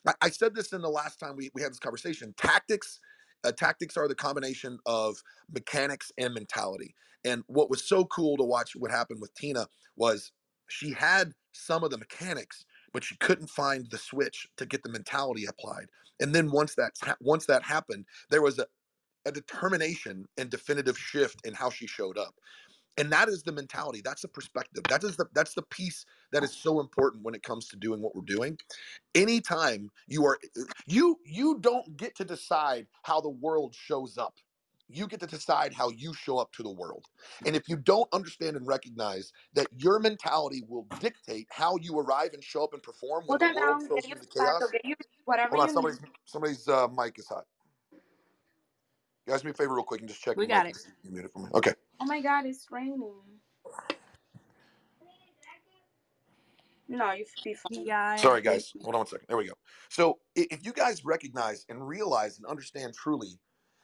I, I said this in the last time we, we had this conversation tactics uh, tactics are the combination of mechanics and mentality and what was so cool to watch what happened with tina was she had some of the mechanics, but she couldn't find the switch to get the mentality applied. And then once that once that happened, there was a, a determination and definitive shift in how she showed up. And that is the mentality. That's the perspective. That is the that's the piece that is so important when it comes to doing what we're doing. Anytime you are you you don't get to decide how the world shows up you get to decide how you show up to the world. And if you don't understand and recognize that your mentality will dictate how you arrive and show up and perform when the world throws you into chaos. Whatever Hold on, somebody's somebody's uh, mic is hot. You guys, me a favor, real quick, and just check. We got it. You mute it for me. Okay. Oh my God, it's raining. No, you be fine. Yeah, Sorry, guys. Hold on one second. There we go. So, if you guys recognize and realize and understand truly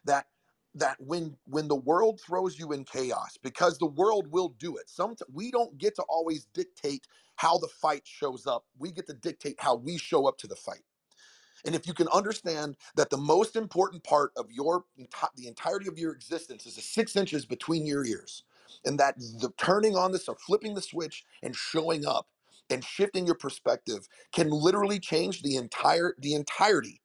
that that when when the world throws you in chaos because the world will do it. Some we don't get to always dictate how the fight shows up. We get to dictate how we show up to the fight. And if you can understand that the most important part of your the entirety of your existence is the six inches between your ears, and that the turning on this or flipping the switch and showing up and shifting your perspective can literally change the entire the entirety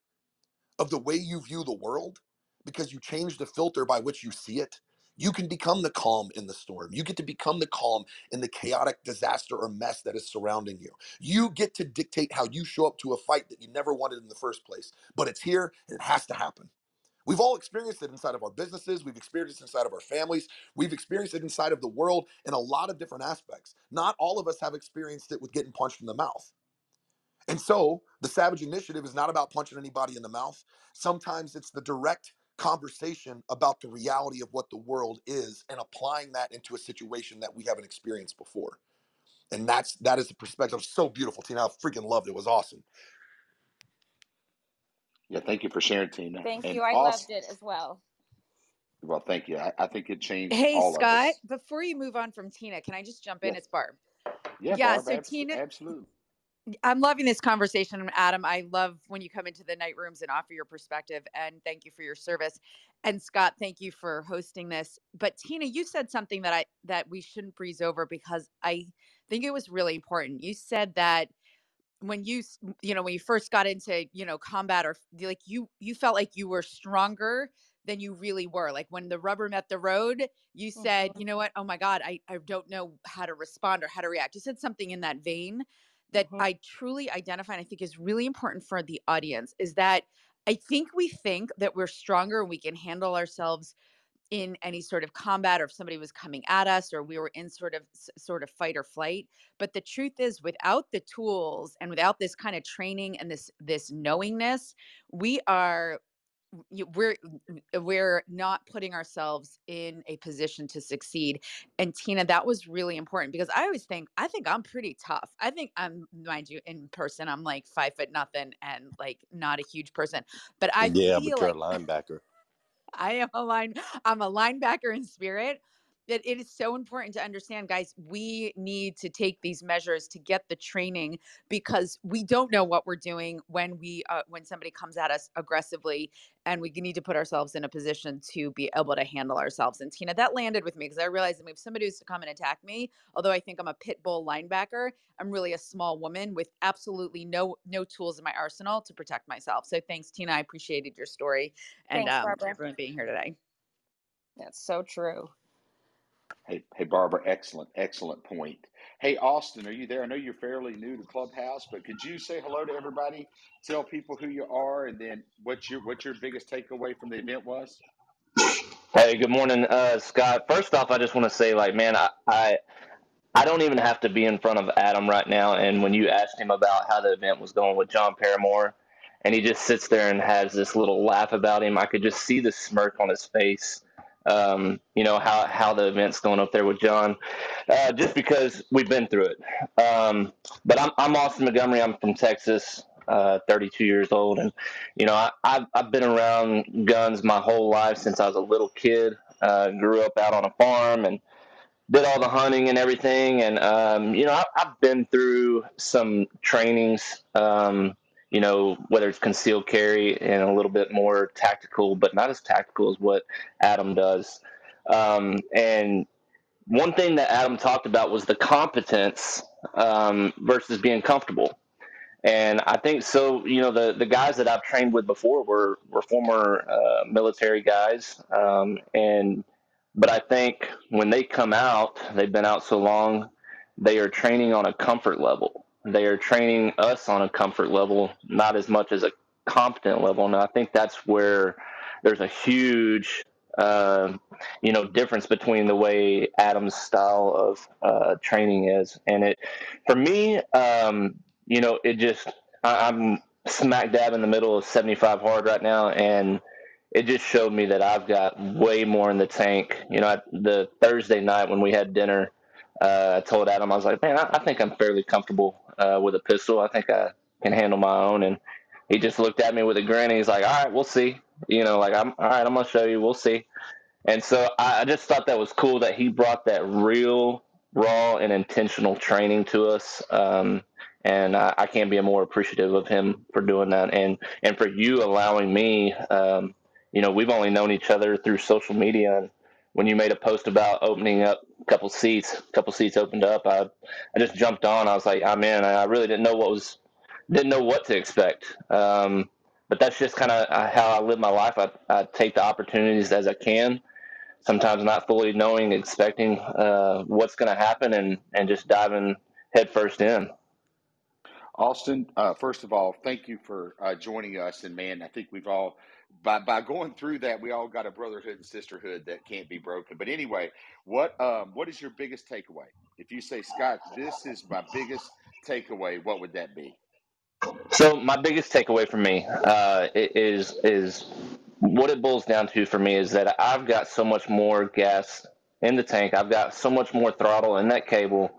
of the way you view the world because you change the filter by which you see it. You can become the calm in the storm. You get to become the calm in the chaotic disaster or mess that is surrounding you. You get to dictate how you show up to a fight that you never wanted in the first place, but it's here and it has to happen. We've all experienced it inside of our businesses. We've experienced it inside of our families. We've experienced it inside of the world in a lot of different aspects. Not all of us have experienced it with getting punched in the mouth. And so the Savage Initiative is not about punching anybody in the mouth. Sometimes it's the direct conversation about the reality of what the world is and applying that into a situation that we haven't experienced before. And that's that is the perspective. So beautiful, Tina. I freaking loved it. It was awesome. Yeah, thank you for sharing, Tina. Thank And you. I also, loved it as well. well, thank you. I, I think it changed Hey, all of Scott, us. before you move on from Tina, can I just jump in? Yeah, It's Barb. yeah, Yeah, Barb, so abs- Tina, absolutely. I'm loving this conversation, Adam. I love when you come into the night rooms and offer your perspective, and thank you for your service. And Scott, thank you for hosting this. But Tina, you said something that I that we shouldn't breeze over because I think it was really important. You said that when you you know when you first got into you know combat or like you you felt like you were stronger than you really were like when the rubber met the road you said hmm you know what oh my god i i don't know how to respond or how to react you said something in that vein that hmm i truly identify and i think is really important for the audience is that i think we think that we're stronger and we can handle ourselves in any sort of combat or if somebody was coming at us or we were in sort of sort of fight or flight. But the truth is without the tools and without this kind of training and this this knowingness we are we're uh, we're not putting ourselves in a position to succeed and tina that was really important because i always think i think i'm pretty tough i think i'm mind you in person i'm like five foot nothing and like not a huge person but i Yeah, but you're a linebacker. *laughs* I am a line. I'm a linebacker in spirit. That it is so important to understand, guys. We need to take these measures to get the training because we don't know what we're doing when we uh, when somebody comes at us aggressively, and we need to put ourselves in a position to be able to handle ourselves. And Tina, that landed with me because I realized that if somebody was to come and attack me, although I think I'm a pit bull linebacker, I'm really a small woman with absolutely no no tools in my arsenal to protect myself. So thanks, Tina. I appreciated your story and Thanks, um, everyone being here today. That's so true. Hey, hey, Barbara, excellent, excellent point. Hey, Austin, are you there? I know you're fairly new to Clubhouse, but could you say hello to everybody? Tell people who you are, and then what your what your biggest takeaway from the event was. Hey, good morning, uh, Scott. First off, I just want to say, like, man, I, I I don't even have to be in front of Adam right now. And when you asked him about how the event was going with John Paramore, and he just sits there and has this little laugh about him, I could just see the smirk on his face. Um, you know how how the event's going up there with John, uh, just because we've been through it. Um, but I'm I'm Austin Montgomery. I'm from Texas. Uh, 32 years old, and you know I, I've I've been around guns my whole life since I was a little kid. Uh, grew up out on a farm and did all the hunting and everything. And, um, you know, I, I've been through some trainings, um, you know, whether it's concealed carry and a little bit more tactical, but not as tactical as what Adam does. Um, and one thing that Adam talked about was the competence um, versus being comfortable. And I think so. You know, the, the guys that I've trained with before were were former uh, military guys, um, and but I think when they come out, they've been out so long, they are training on a comfort level. They are training us on a comfort level, not as much as a competent level. And I think that's where there's a huge, uh, you know, difference between the way Adam's style of uh, training is. And it, for me, um, you know, it just I, I'm smack dab in the middle of 75 hard right now, and it just showed me that I've got way more in the tank. You know, I, the Thursday night when we had dinner, uh, I told Adam, I was like, man, I, I think I'm fairly comfortable uh, with a pistol. I think I can handle my own. And he just looked at me with a grin. And he's like, all right, we'll see. You know, like, I'm all right, I'm going to show you. We'll see. And so I, I just thought that was cool that he brought that real, raw and intentional training to us. Um, and I, I, can't be more appreciative of him for doing that, and and for you allowing me. Um, you know, we've only known each other through social media, and when you made a post about opening up a couple seats, a couple seats opened up, I I just jumped on. I was like, I'm in. I really didn't know what was didn't know what to expect. Um, but that's just kind of how I live my life. I, I take the opportunities as I can sometimes not fully knowing, expecting uh, what's going to happen, and and just diving headfirst in. Austin, uh, first of all, thank you for uh, joining us. And man, I think we've all, by, by going through that, we all got a brotherhood and sisterhood that can't be broken. But anyway, what um, what is your biggest takeaway? If you say, Scott, this is my biggest takeaway, what would that be? So my biggest takeaway for me uh, is is what it boils down to for me is that I've got so much more gas in the tank. I've got so much more throttle in that cable,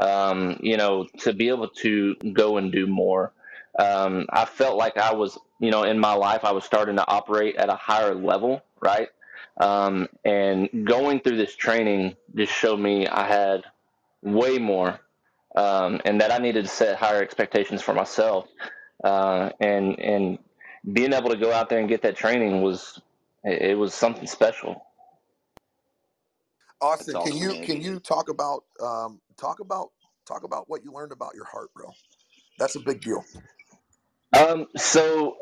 um, you know, to be able to go and do more. Um, I felt like I was, you know, in my life, I was starting to operate at a higher level, right? Um, and going through this training just showed me I had way more, um, and that I needed to set higher expectations for myself. Uh, and and being able to go out there and get that training was it was something special. Austin, can you can you talk about um, talk about talk about what you learned about your heart, bro? That's a big deal. Um, so,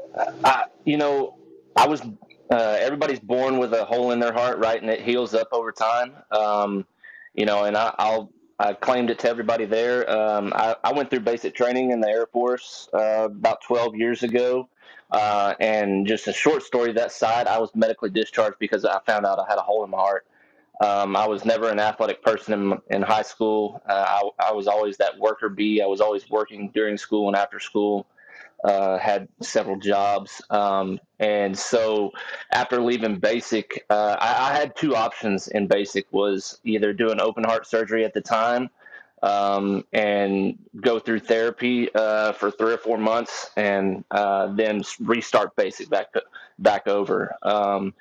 I, you know, I was uh, everybody's born with a hole in their heart, right, and it heals up over time. Um, you know, and I, will I claimed it to everybody there. Um, I, I, went through basic training in the Air Force uh, about 12 years ago. Uh, and just a short story that side, I was medically discharged because I found out I had a hole in my heart. Um, I was never an athletic person in, in high school. Uh, I, I, was always that worker bee. I was always working during school and after school. Uh, had several jobs, um, and so after leaving basic, uh, I, I, had two options in basic: was either do an open heart surgery at the time, um, and go through therapy uh, for three or four months, and uh, then restart basic back back over. Um,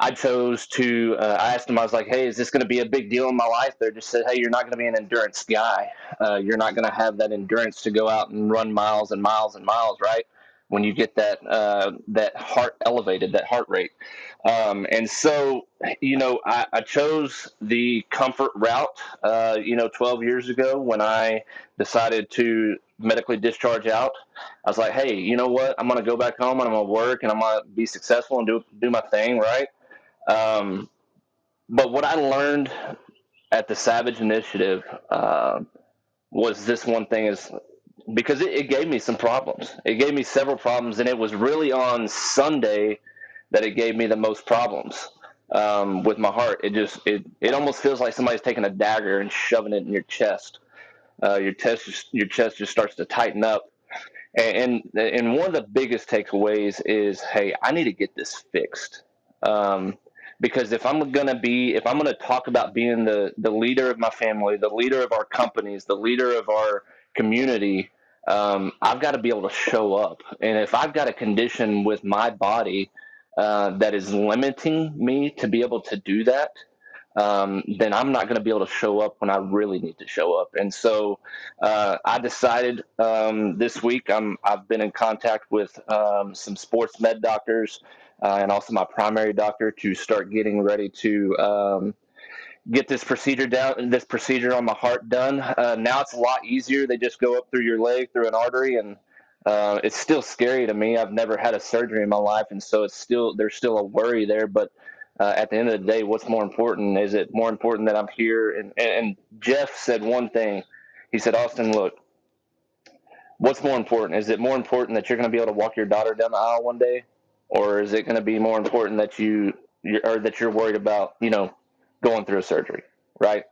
I chose to. Uh, I asked them. I was like, "Hey, is this going to be a big deal in my life?" They just said, "Hey, you're not going to be an endurance guy. Uh, you're not going to have that endurance to go out and run miles and miles and miles, right?" When you get that uh, that heart elevated, that heart rate, um, and so you know, I, I, chose the comfort route. Uh, you know, 12 years ago when I decided to medically discharge out, I was like, "Hey, you know what? I'm going to go back home and I'm going to work and I'm going to be successful and do do my thing, right?" Um, but what I learned at the Savage Initiative uh, was this one thing is because it, it, gave me some problems. It gave me several problems, and it was really on Sunday that it gave me the most problems um, with my heart. It just it it almost feels like somebody's taking a dagger and shoving it in your chest. Uh, your chest just, your chest just starts to tighten up. And, and and one of the biggest takeaways is, hey, I need to get this fixed. Um, because if I'm to be, if I'm to talk about being the, the leader of my family, the leader of our companies, the leader of our community, um, I've got to be able to show up. And if I've got a condition with my body uh, that is limiting me to be able to do that, um, then I'm not going to be able to show up when I really need to show up. And so uh, I decided um, this week I'm, I've been in contact with um, some sports med doctors uh, and also my primary doctor to start getting ready to um, get this procedure down, this procedure on my heart done. Uh, now it's a lot easier. They just go up through your leg through an artery, and uh, it's still scary to me. I've never had a surgery in my life, and so it's still there's still a worry there. But uh, at the end of the day, what's more important? Is it more important that I'm here? And, and Jeff said one thing. He said, Austin, look, what's more important? Is it more important that you're going to be able to walk your daughter down the aisle one day, or is it going to be more important that you or that you're worried about you know going through a surgery right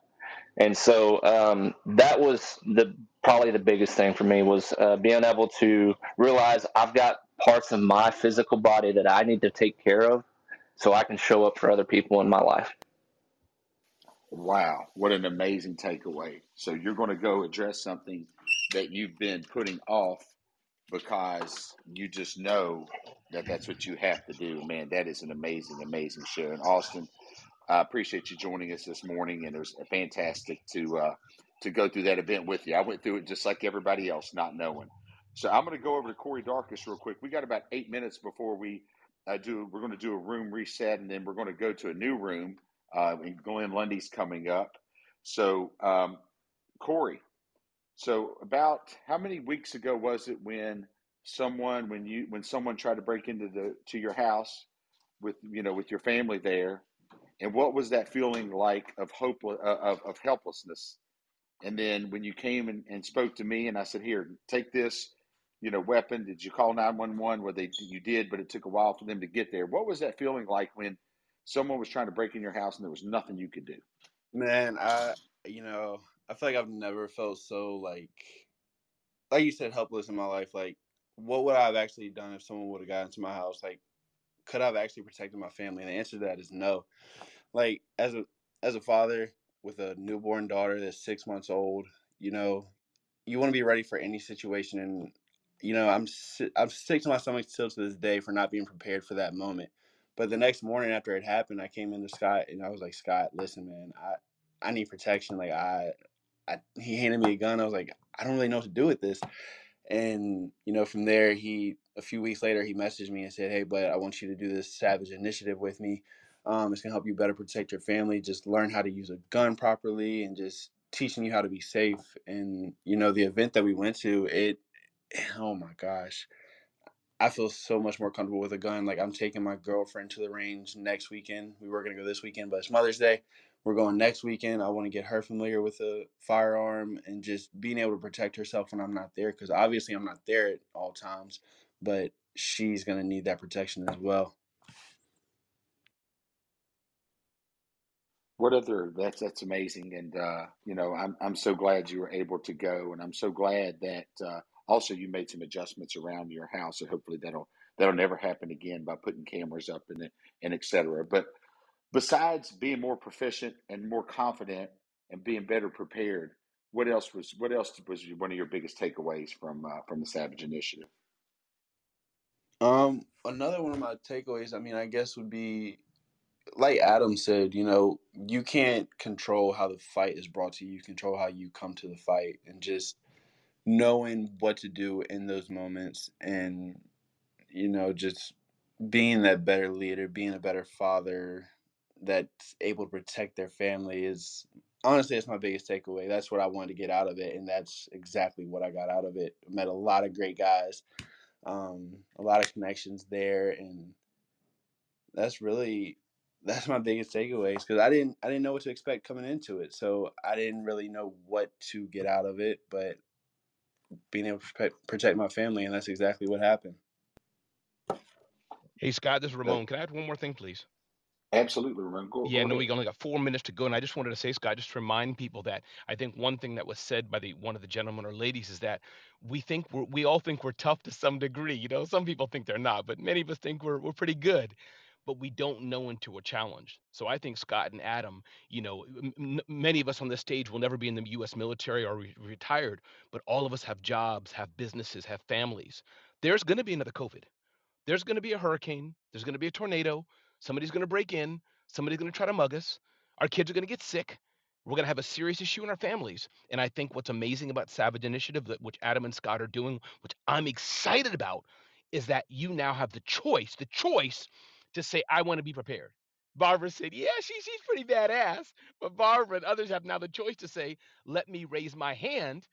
and so um, that was the probably the biggest thing for me was uh, being able to realize i've got parts of my physical body that i need to take care of so i can show up for other people in my life wow what an amazing takeaway so you're going to go address something that you've been putting off because you just know that that's what you have to do. Man, that is an amazing, amazing show. And Austin, I appreciate you joining us this morning, and it was fantastic to uh, to go through that event with you. I went through it just like everybody else, not knowing. So I'm going to go over to Corey Darkus real quick. We got about eight minutes before we uh, do. We're going to do a room reset, and then we're going to go to a new room. Uh, and Glenn Lundy's coming up. So um, Corey, so about how many weeks ago was it when someone when you when someone tried to break into the to your house with you know with your family there, and what was that feeling like of hope uh, of, of helplessness? And then when you came and, and spoke to me, and I said, "Here, take this." You know, weapon. Did you call nine one one? Where they you did, but it took a while for them to get there. What was that feeling like when someone was trying to break in your house and there was nothing you could do? Man, I you know I feel like I've never felt so like like you said helpless in my life. Like, what would I have actually done if someone would have got into my house? Like, could I have actually protected my family? And the answer to that is no. Like as a as a father with a newborn daughter that's six months old, you know, you want to be ready for any situation. And you know, I'm I'm sick to my stomach still to this day for not being prepared for that moment. But the next morning after it happened, I came into Scott and I was like, Scott, listen, man, I I need protection. Like I, I he handed me a gun. I was like, I don't really know what to do with this. And you know, from there, he a few weeks later he messaged me and said, Hey, but I want you to do this Savage initiative with me. Um, it's gonna help you better protect your family. Just learn how to use a gun properly and just teaching you how to be safe. And you know, the event that we went to, it *sighs* oh my gosh I feel so much more comfortable with a gun. Like I'm taking my girlfriend to the range next weekend. We were gonna go this weekend, but it's Mother's Day. We're going next weekend. I want to get her familiar with a firearm and just being able to protect herself when I'm not there. Because obviously I'm not there at all times, but she's gonna need that protection as well. What other? That's that's amazing, and uh, you know I'm I'm so glad you were able to go, and I'm so glad that. Uh, also, you made some adjustments around your house, so hopefully that'll that'll never happen again by putting cameras up and and etc. But besides being more proficient and more confident and being better prepared, what else was what else was one of your biggest takeaways from uh, from the Savage Initiative? Um, another one of my takeaways, I mean, I guess would be like Adam said, you know, you can't control how the fight is brought to you. You control how you come to the fight and just knowing what to do in those moments and you know just being that better leader being a better father that's able to protect their family is honestly it's my biggest takeaway. That's what i wanted to get out of it and that's exactly what i got out of it. Met a lot of great guys um, a lot of connections there and that's really *laughs* that's my biggest takeaways because i didn't i didn't know what to expect coming into it so i didn't really know what to get out of it but being able to protect my family, and that's exactly what happened. Hey Scott, this is Ramon. Can I add one more thing, please? Absolutely, Ramon. Go, yeah, go no, we only got four minutes to go, and I just wanted to say, Scott, just to remind people that I think one thing that was said by the one of the gentlemen or ladies is that we think we're we all think we're tough to some degree. You know, some people think they're not, but many of us think we're we're pretty good but we don't know until a challenge. So I think Scott and Adam, you know, m- many of us on this stage will never be in the U.S. military or re- retired, but all of us have jobs, have businesses, have families. There's going to be another COVID. There's going to be a hurricane. There's going to be a tornado. Somebody's going to break in. Somebody's going to try to mug us. Our kids are going to get sick. We're going to have a serious issue in our families. And I think what's amazing about Savage Initiative, which Adam and Scott are doing, which I'm excited about, is that you now have the choice, the choice to say, I want to be prepared. Barbara said, Yeah, she, she's pretty badass. But Barbara and others have now the choice to say, Let me raise my hand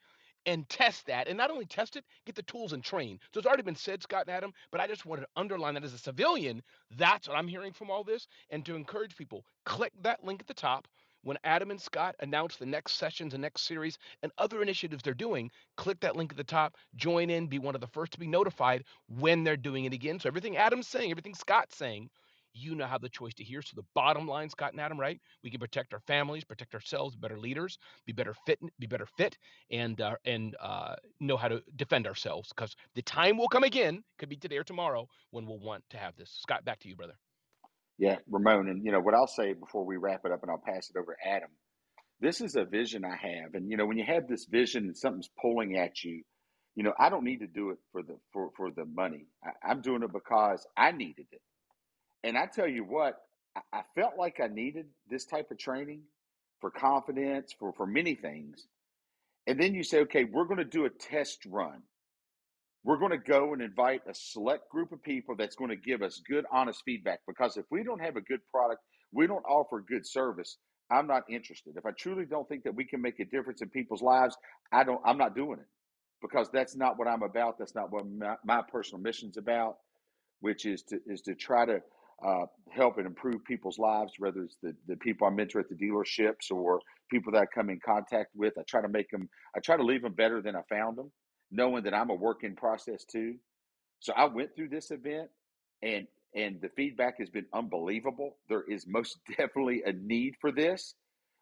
and test that. And not only test it, get the tools and train. So it's already been said, Scott and Adam, but I just wanted to underline that as a civilian, that's what I'm hearing from all this. And to encourage people, click that link at the top when Adam and Scott announce the next sessions and next series and other initiatives they're doing, click that link at the top, join in, be one of the first to be notified when they're doing it again. So everything Adam's saying, everything Scott's saying, you now have the choice to hear. So the bottom line, Scott and Adam, right? We can protect our families, protect ourselves, better leaders, be better fit, be better fit, and uh, and uh, know how to defend ourselves. Because the time will come again, could be today or tomorrow, when we'll want to have this. Scott, back to you, brother. Yeah, Ramon, and you know what I'll say before we wrap it up, and I'll pass it over to Adam. This is a vision I have, and you know when you have this vision and something's pulling at you, you know I don't need to do it for the for for the money. I, I'm doing it because I needed it. And I tell you what, I, felt like I needed this type of training for confidence, for, for many things. And then you say, okay, we're going to do a test run. We're going to go and invite a select group of people that's going to give us good, honest feedback. Because if we don't have a good product, we don't offer good service. I'm not interested. If I truly don't think that we can make a difference in people's lives, I don't. I'm not doing it because that's not what I'm about. That's not what my, my personal mission's about, which is to is to try to uh, help and improve people's lives, whether it's the, the people I mentor at the dealerships or people that I come in contact with. I try to make them, I try to leave them better than I found them, knowing that I'm a work in process too. So I went through this event and and the feedback has been unbelievable. There is most *laughs* definitely a need for this.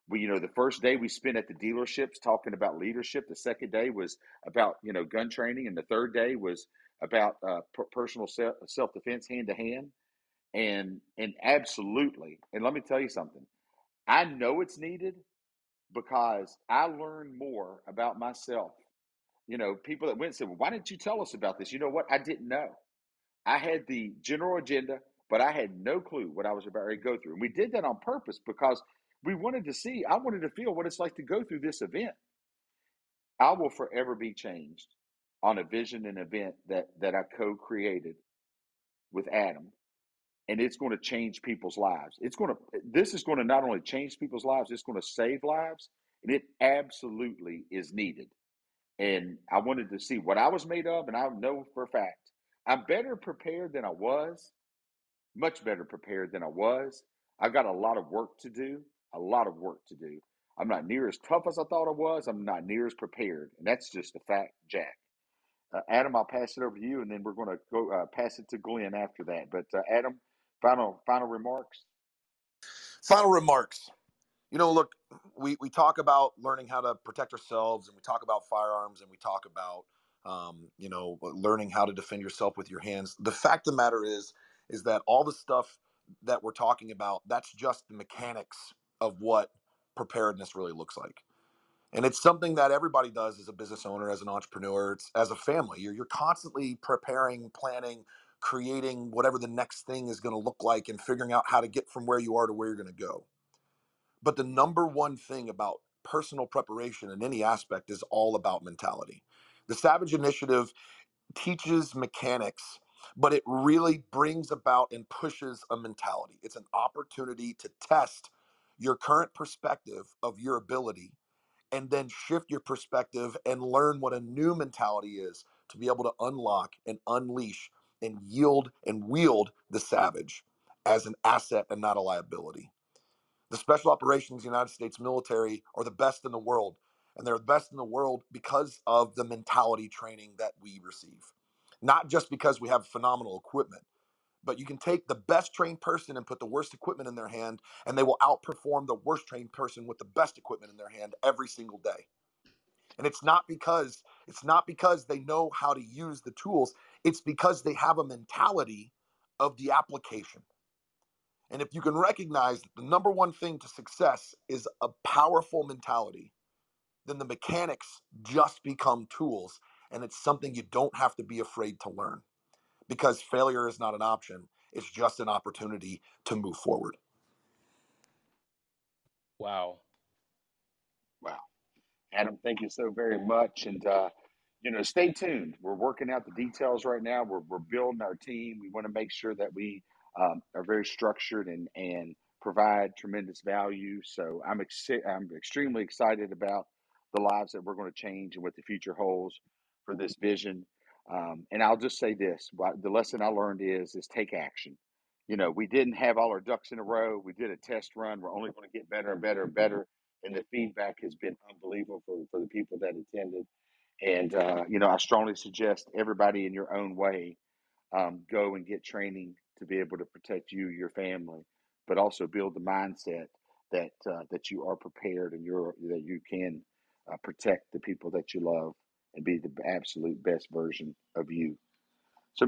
We, you know, the first day we spent at the dealerships talking about leadership. The second day was about you know gun training, and the third day was about uh, personal self defense, hand to hand and and absolutely and let me tell you something. I know it's needed because i learned more about myself. You know people that went said well why didn't you tell us about this? You know what? I didn't know. I had the general agenda but i had no clue what i was about to go through and we did that on purpose because we wanted to see i wanted to feel what it's like to go through this event. I will forever be changed on a vision and event that that i co-created with adam and it's going to change people's lives. It's going to this is going to not only change people's lives, it's going to save lives, and it absolutely is needed. And I wanted to see what I was made of, and I know for a fact I'm better prepared than I was, much better prepared than I was. I've got a lot of work to do, a lot of work to do. I'm not near as tough as I thought I was. I'm not near as prepared, and that's just a fact, Jack. Uh, Adam, I'll pass it over to you, and then we're going to go uh, pass it to Glenn after that. But uh, Adam, Final final remarks. Final remarks. You know, look, we we talk about learning how to protect ourselves, and we talk about firearms, and we talk about um, you know learning how to defend yourself with your hands. The fact of the matter is, is that all the stuff that we're talking about, that's just the mechanics of what preparedness really looks like. And it's something that everybody does as a business owner, as an entrepreneur, it's as a family. You're, you're constantly preparing, planning, creating whatever the next thing is going to look like and figuring out how to get from where you are to where you're going to go. But the number one thing about personal preparation in any aspect is all about mentality. The Savage Initiative teaches mechanics, but it really brings about and pushes a mentality. It's an opportunity to test your current perspective of your ability and then shift your perspective and learn what a new mentality is to be able to unlock and unleash and yield and wield the savage as an asset and not a liability. The Special Operations United States military are the best in the world, and they're the best in the world because of the mentality training that we receive. Not just because we have phenomenal equipment, but you can take the best trained person and put the worst equipment in their hand, and they will outperform the worst trained person with the best equipment in their hand every single day. And it's not because it's not because they know how to use the tools. It's because they have a mentality of the application. And if you can recognize that the number one thing to success is a powerful mentality, then the mechanics just become tools. And it's something you don't have to be afraid to learn because failure is not an option. It's just an opportunity to move forward. Wow. Wow. Adam, thank you so very much. And, uh, you know, stay tuned. We're working out the details right now. We're, we're building our team. We want to make sure that we um, are very structured and, and provide tremendous value. So I'm, ex- I'm extremely excited about the lives that we're going to change and what the future holds for this vision. Um, and I'll just say this: the lesson I learned is is take action. You know, we didn't have all our ducks in a row. We did a test run. We're only going to get better and better and better. And the feedback has been unbelievable for, for the people that attended. And, uh, you know, I strongly suggest everybody in your own way um, go and get training to be able to protect you, your family, but also build the mindset that uh, that you are prepared and you're that you can uh, protect the people that you love and be the absolute best version of you. So.